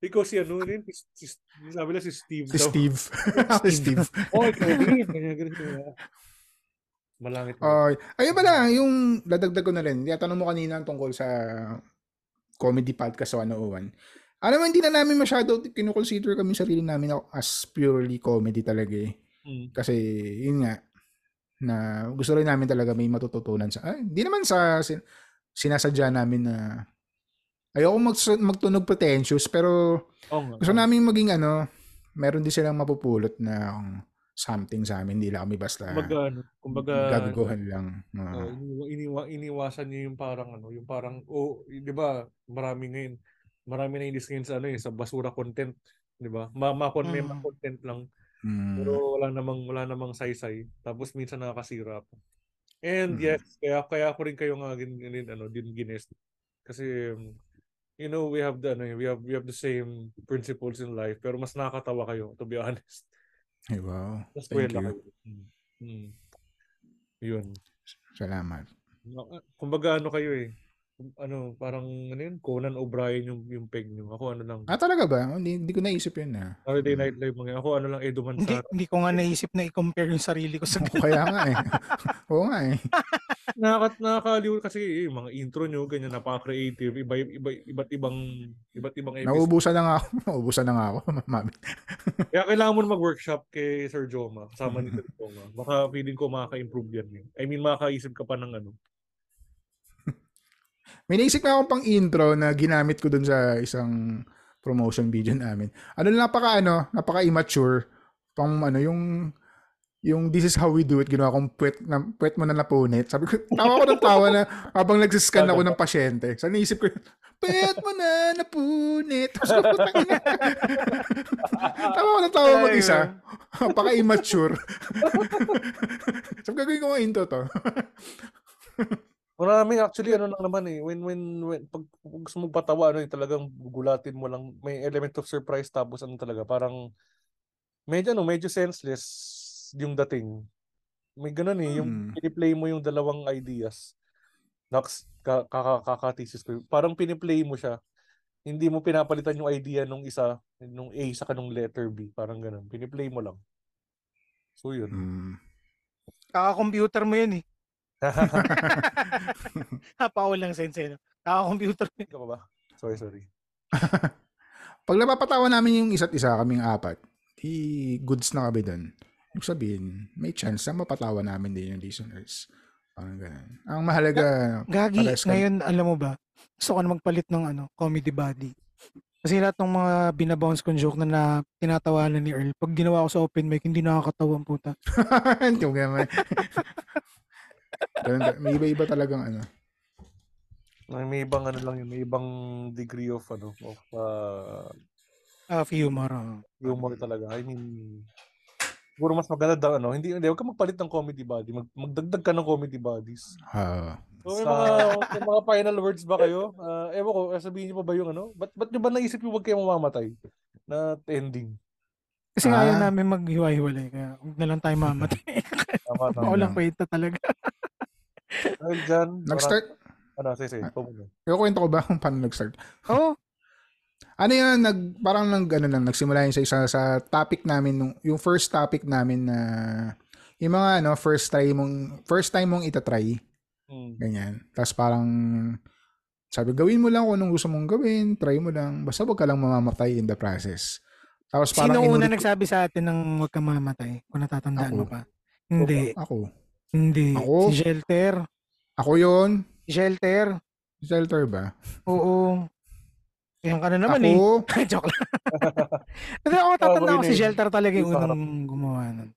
Ikaw si ano rin, si, si, sabi lang si Steve Si daw. Steve. si Steve. Oh, ikaw din. Ganyan, ganyan. Malangit. Ay, ayun pala, yung dadagdag ko na rin. Yatanong mo kanina tungkol sa comedy podcast sa 101. Alam mo, hindi na namin masyado kinukonsider kami sarili namin as purely comedy talaga eh. Mm. Kasi, yun nga, na gusto rin namin talaga may matututunan sa, ay, hindi naman sa sin- sinasadya namin na ayoko mag, magtunog pretentious pero Oo nga. gusto namin maging ano, meron din silang mapupulot na um, something sa amin, hindi lang kami basta Kumbaga, ano, kumbaga, gagaguhan lang. Oo. Oh, iniwa, iniwa, iniwasan niyo yung parang ano, yung parang oh, 'di ba? Marami ngayon, marami na indis ngayon sa ano eh, sa basura content, 'di ba? Ma, ma, Mm. content lang, Mm. pero wala namang wala namang saysay. Tapos minsan nakakasira pa. And Mm. yes, kaya kaya ako rin kayo nga gin, gin, ano, din gines kasi um, you know, we have the ano, we have we have the same principles in life, pero mas nakakatawa kayo to be honest. Ay, wow. Mas Thank you. kayo. Mm. Yun. Salamat. Kumbaga ano kayo eh. Ano, parang ano yun, Conan O'Brien yung yung peg nyo. Ako ano lang. Ah, talaga ba? Hindi, hindi ko naisip yun ah. Saturday Night Live mga. Ako ano lang, Edo Hindi, Mansara. hindi ko nga naisip na i-compare yung sarili ko sa O, kaya nga eh. Oo nga eh. Nakaka nakakaliw kasi eh, yung mga intro nyo, ganyan, napaka-creative. Iba, iba, iba't ibang, iba't ibang episode. Nauubusan na nga ako. Nauubusan na nga ako. Mami. Kaya kailangan mo na mag-workshop kay Sir Joma. Kasama ni Sir Joma. Baka feeling ko makaka-improve yan. eh. I mean, makakaisip ka pa ng ano. May naisip nga akong pang intro na ginamit ko dun sa isang promotion video namin. Ano napaka ano, napaka immature pang ano yung yung this is how we do it ginawa kong puwet, na, puwet mo na napunit. Sabi ko, tawa ko ng tawa na habang nagsiscan ako ng pasyente. Sa naisip ko, puwet mo na ko, putang ina. tawa ko ng tawa mag-isa. Napaka immature. Sabi ko, gagawin ko intro to. Marami actually ano lang naman eh when when, when pag, pag gusto mo patawa ano eh, talagang gugulatin mo lang may element of surprise tapos ano talaga parang medyo ano medyo senseless yung dating. May ganun eh yung Hmm. piniplay mo yung dalawang ideas. Nax ka, kaka- kakatisis ko. Parang piniplay mo siya. Hindi mo pinapalitan yung idea nung isa nung A sa kanong letter B, parang ganun. Piniplay mo lang. So yun. Hmm. Kaka-computer mo yun eh. Napawalang sense eh. no? Yun. Ikaw ba? Sorry, sorry. Pag napapatawa namin yung isa't isa, kaming apat, di goods na kami doon. Ibig sabihin, may chance na mapatawa namin din yung listeners. Parang ganun. Ang mahalaga, Gagi, pares kami- ngayon alam mo ba, gusto ko na magpalit ng ano, comedy body. Kasi lahat ng mga binabounce kong joke na, na tinatawanan ni Earl, pag ginawa ko sa open mic, hindi nakakatawa ang puta. Yung gaman. May iba-iba talagang ano. May, may ibang ano lang yun, may ibang degree of ano, of uh, Ah, humor. humor talaga. I mean, siguro mas maganda daw ano, hindi hindi wag ka magpalit ng comedy body, mag, magdagdag ka ng comedy bodies. Ah, So, may mga, may mga final words ba kayo? Uh, ewan ko, sabihin niyo pa ba yung ano? Ba't, ba't niyo ba naisip yung wag kayo mamamatay na ending? Kasi nga ayaw Ah. namin maghiwa-hiwalay, kaya huwag na lang tayo mamatay. Walang kwenta talaga. Dahil dyan, Nag-start, Ano, sige, sige. ikaw muna. yung kwento ko ba kung paano nag-start? Oo. Ano yun, nag, parang nag, ano lang, nagsimula yun sa isa sa topic namin, nung, yung first topic namin na, yung mga ano, first try mong, first time mong itatry. Hmm. Ganyan. Tapos parang, sabi, gawin mo lang kung anong gusto mong gawin, try mo lang, basta wag ka lang mamamatay in the process. Tapos parang Sino una nagsabi sa atin ng huwag kang mamatay? Kung natatandaan Ako. mo pa. Hindi. Ako. Hindi. Ako? Si Shelter. Ako yon Si Shelter. Shelter ba? Oo. Yan ka na naman Ako? eh. Joke lang. Pero ako tatanda ko si eh. Shelter talaga yung unang gumawa nun.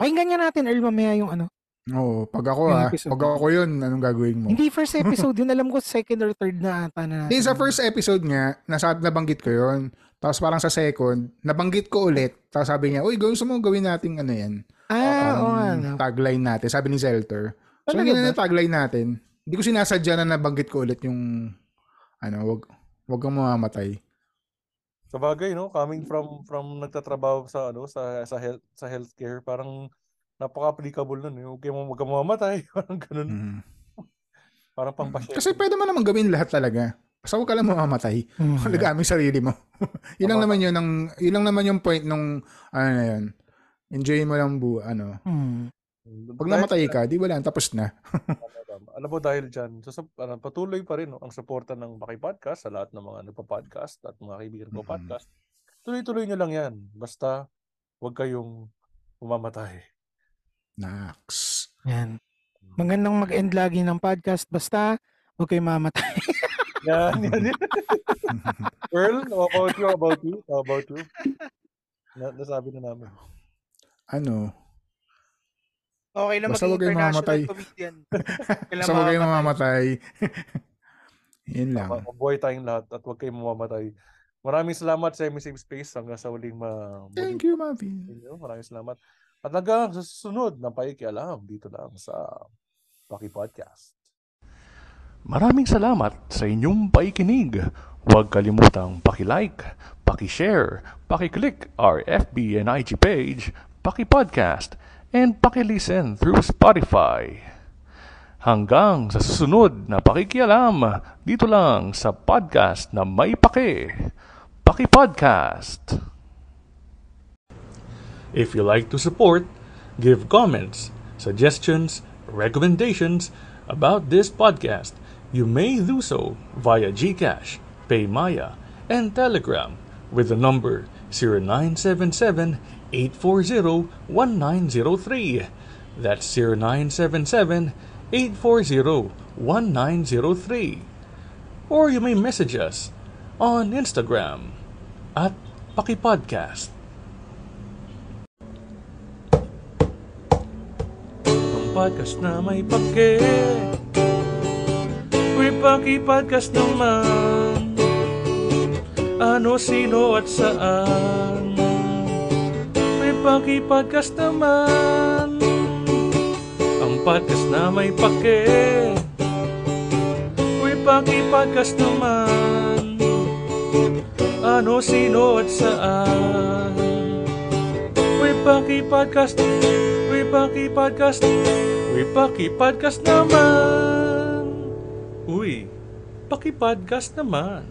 Pakinggan niya natin Earl mamaya yung ano. Oo, pag ako Yung ah, pag ako yun, anong gagawin mo? Hindi first episode yun. Alam ko second or third na ata na Hindi, sa first episode nga, nasa, nabanggit ko yun. Tapos parang sa second, nabanggit ko ulit. Tapos sabi niya, uy, gusto mo gawin natin ano yan? Ah, oo Ang nga. no. tagline natin. Sabi ni Zelter. So, Talaga yun na tagline natin. Hindi ko sinasadya na nabanggit ko ulit yung, ano, wag, wag kang mamamatay. Sa bagay, no? Coming from from nagtatrabaho sa ano sa sa health sa healthcare, parang napaka-applicable nun. eh. Huwag kang huwag kang mamamatay, parang ganun. Mhm. Parang pampasyente. Kasi pwede mo naman gawin lahat talaga. Basta huwag ka lang mamamatay. Mhm. Alagaan mo yung sarili mo. yun lang naman yun, ang, yun lang naman yung point nung, ano na yun. Enjoy mo lang bu, ano. Hmm. Pag namatay ka, di wala, tapos na. Alam mo dahil dyan, so, ano, patuloy pa rin no, ang suporta ng Maki Podcast sa lahat ng mga nagpa-podcast at mga kaibigan ko podcast. Tuloy-tuloy nyo lang yan. Basta, huwag kayong umamatay. Nax. Yan. Magandang mag-end lagi ng podcast. Basta, huwag kayo mamatay. Yan, yan. Earl, how about you? How about you? How about you? Na, nasabi na namin. Ano? Okay lang Basta maging international comedian. Basta huwag kayong mamamatay. Yun lang. Mabuhay tayong lahat at huwag kayong mamamatay. Maraming salamat sa Semi-Safe Space hanggang sa uling ma... Thank you, Mavi. Maraming salamat. At hanggang sa susunod na paikialam dito lang sa Paki Podcast. Maraming salamat sa inyong paikinig. Huwag kalimutang paki-like, paki-share, paki-click our FB and IG page, paki-podcast, and paki-listen through Spotify. Hanggang sa susunod na pakikialam dito lang sa podcast na may paki, Paki Podcast. If you like to support, give comments, suggestions, recommendations about this podcast, you may do so via GCash, PayMaya, and Telegram with the number 0977-840-1903. That's 0977-840-1903. Or you may message us on Instagram at Pakipodcast. Podcast na may Uy, paki-podcast naman Ano, sino at saan? May paki-podcast naman Ang podcast na may pake. Uy, paki-podcast naman Ano, sino at saan? Uy, paki-podcast Uy, paki-podcast Uy, paki-podcast naman Uy, paki-podcast naman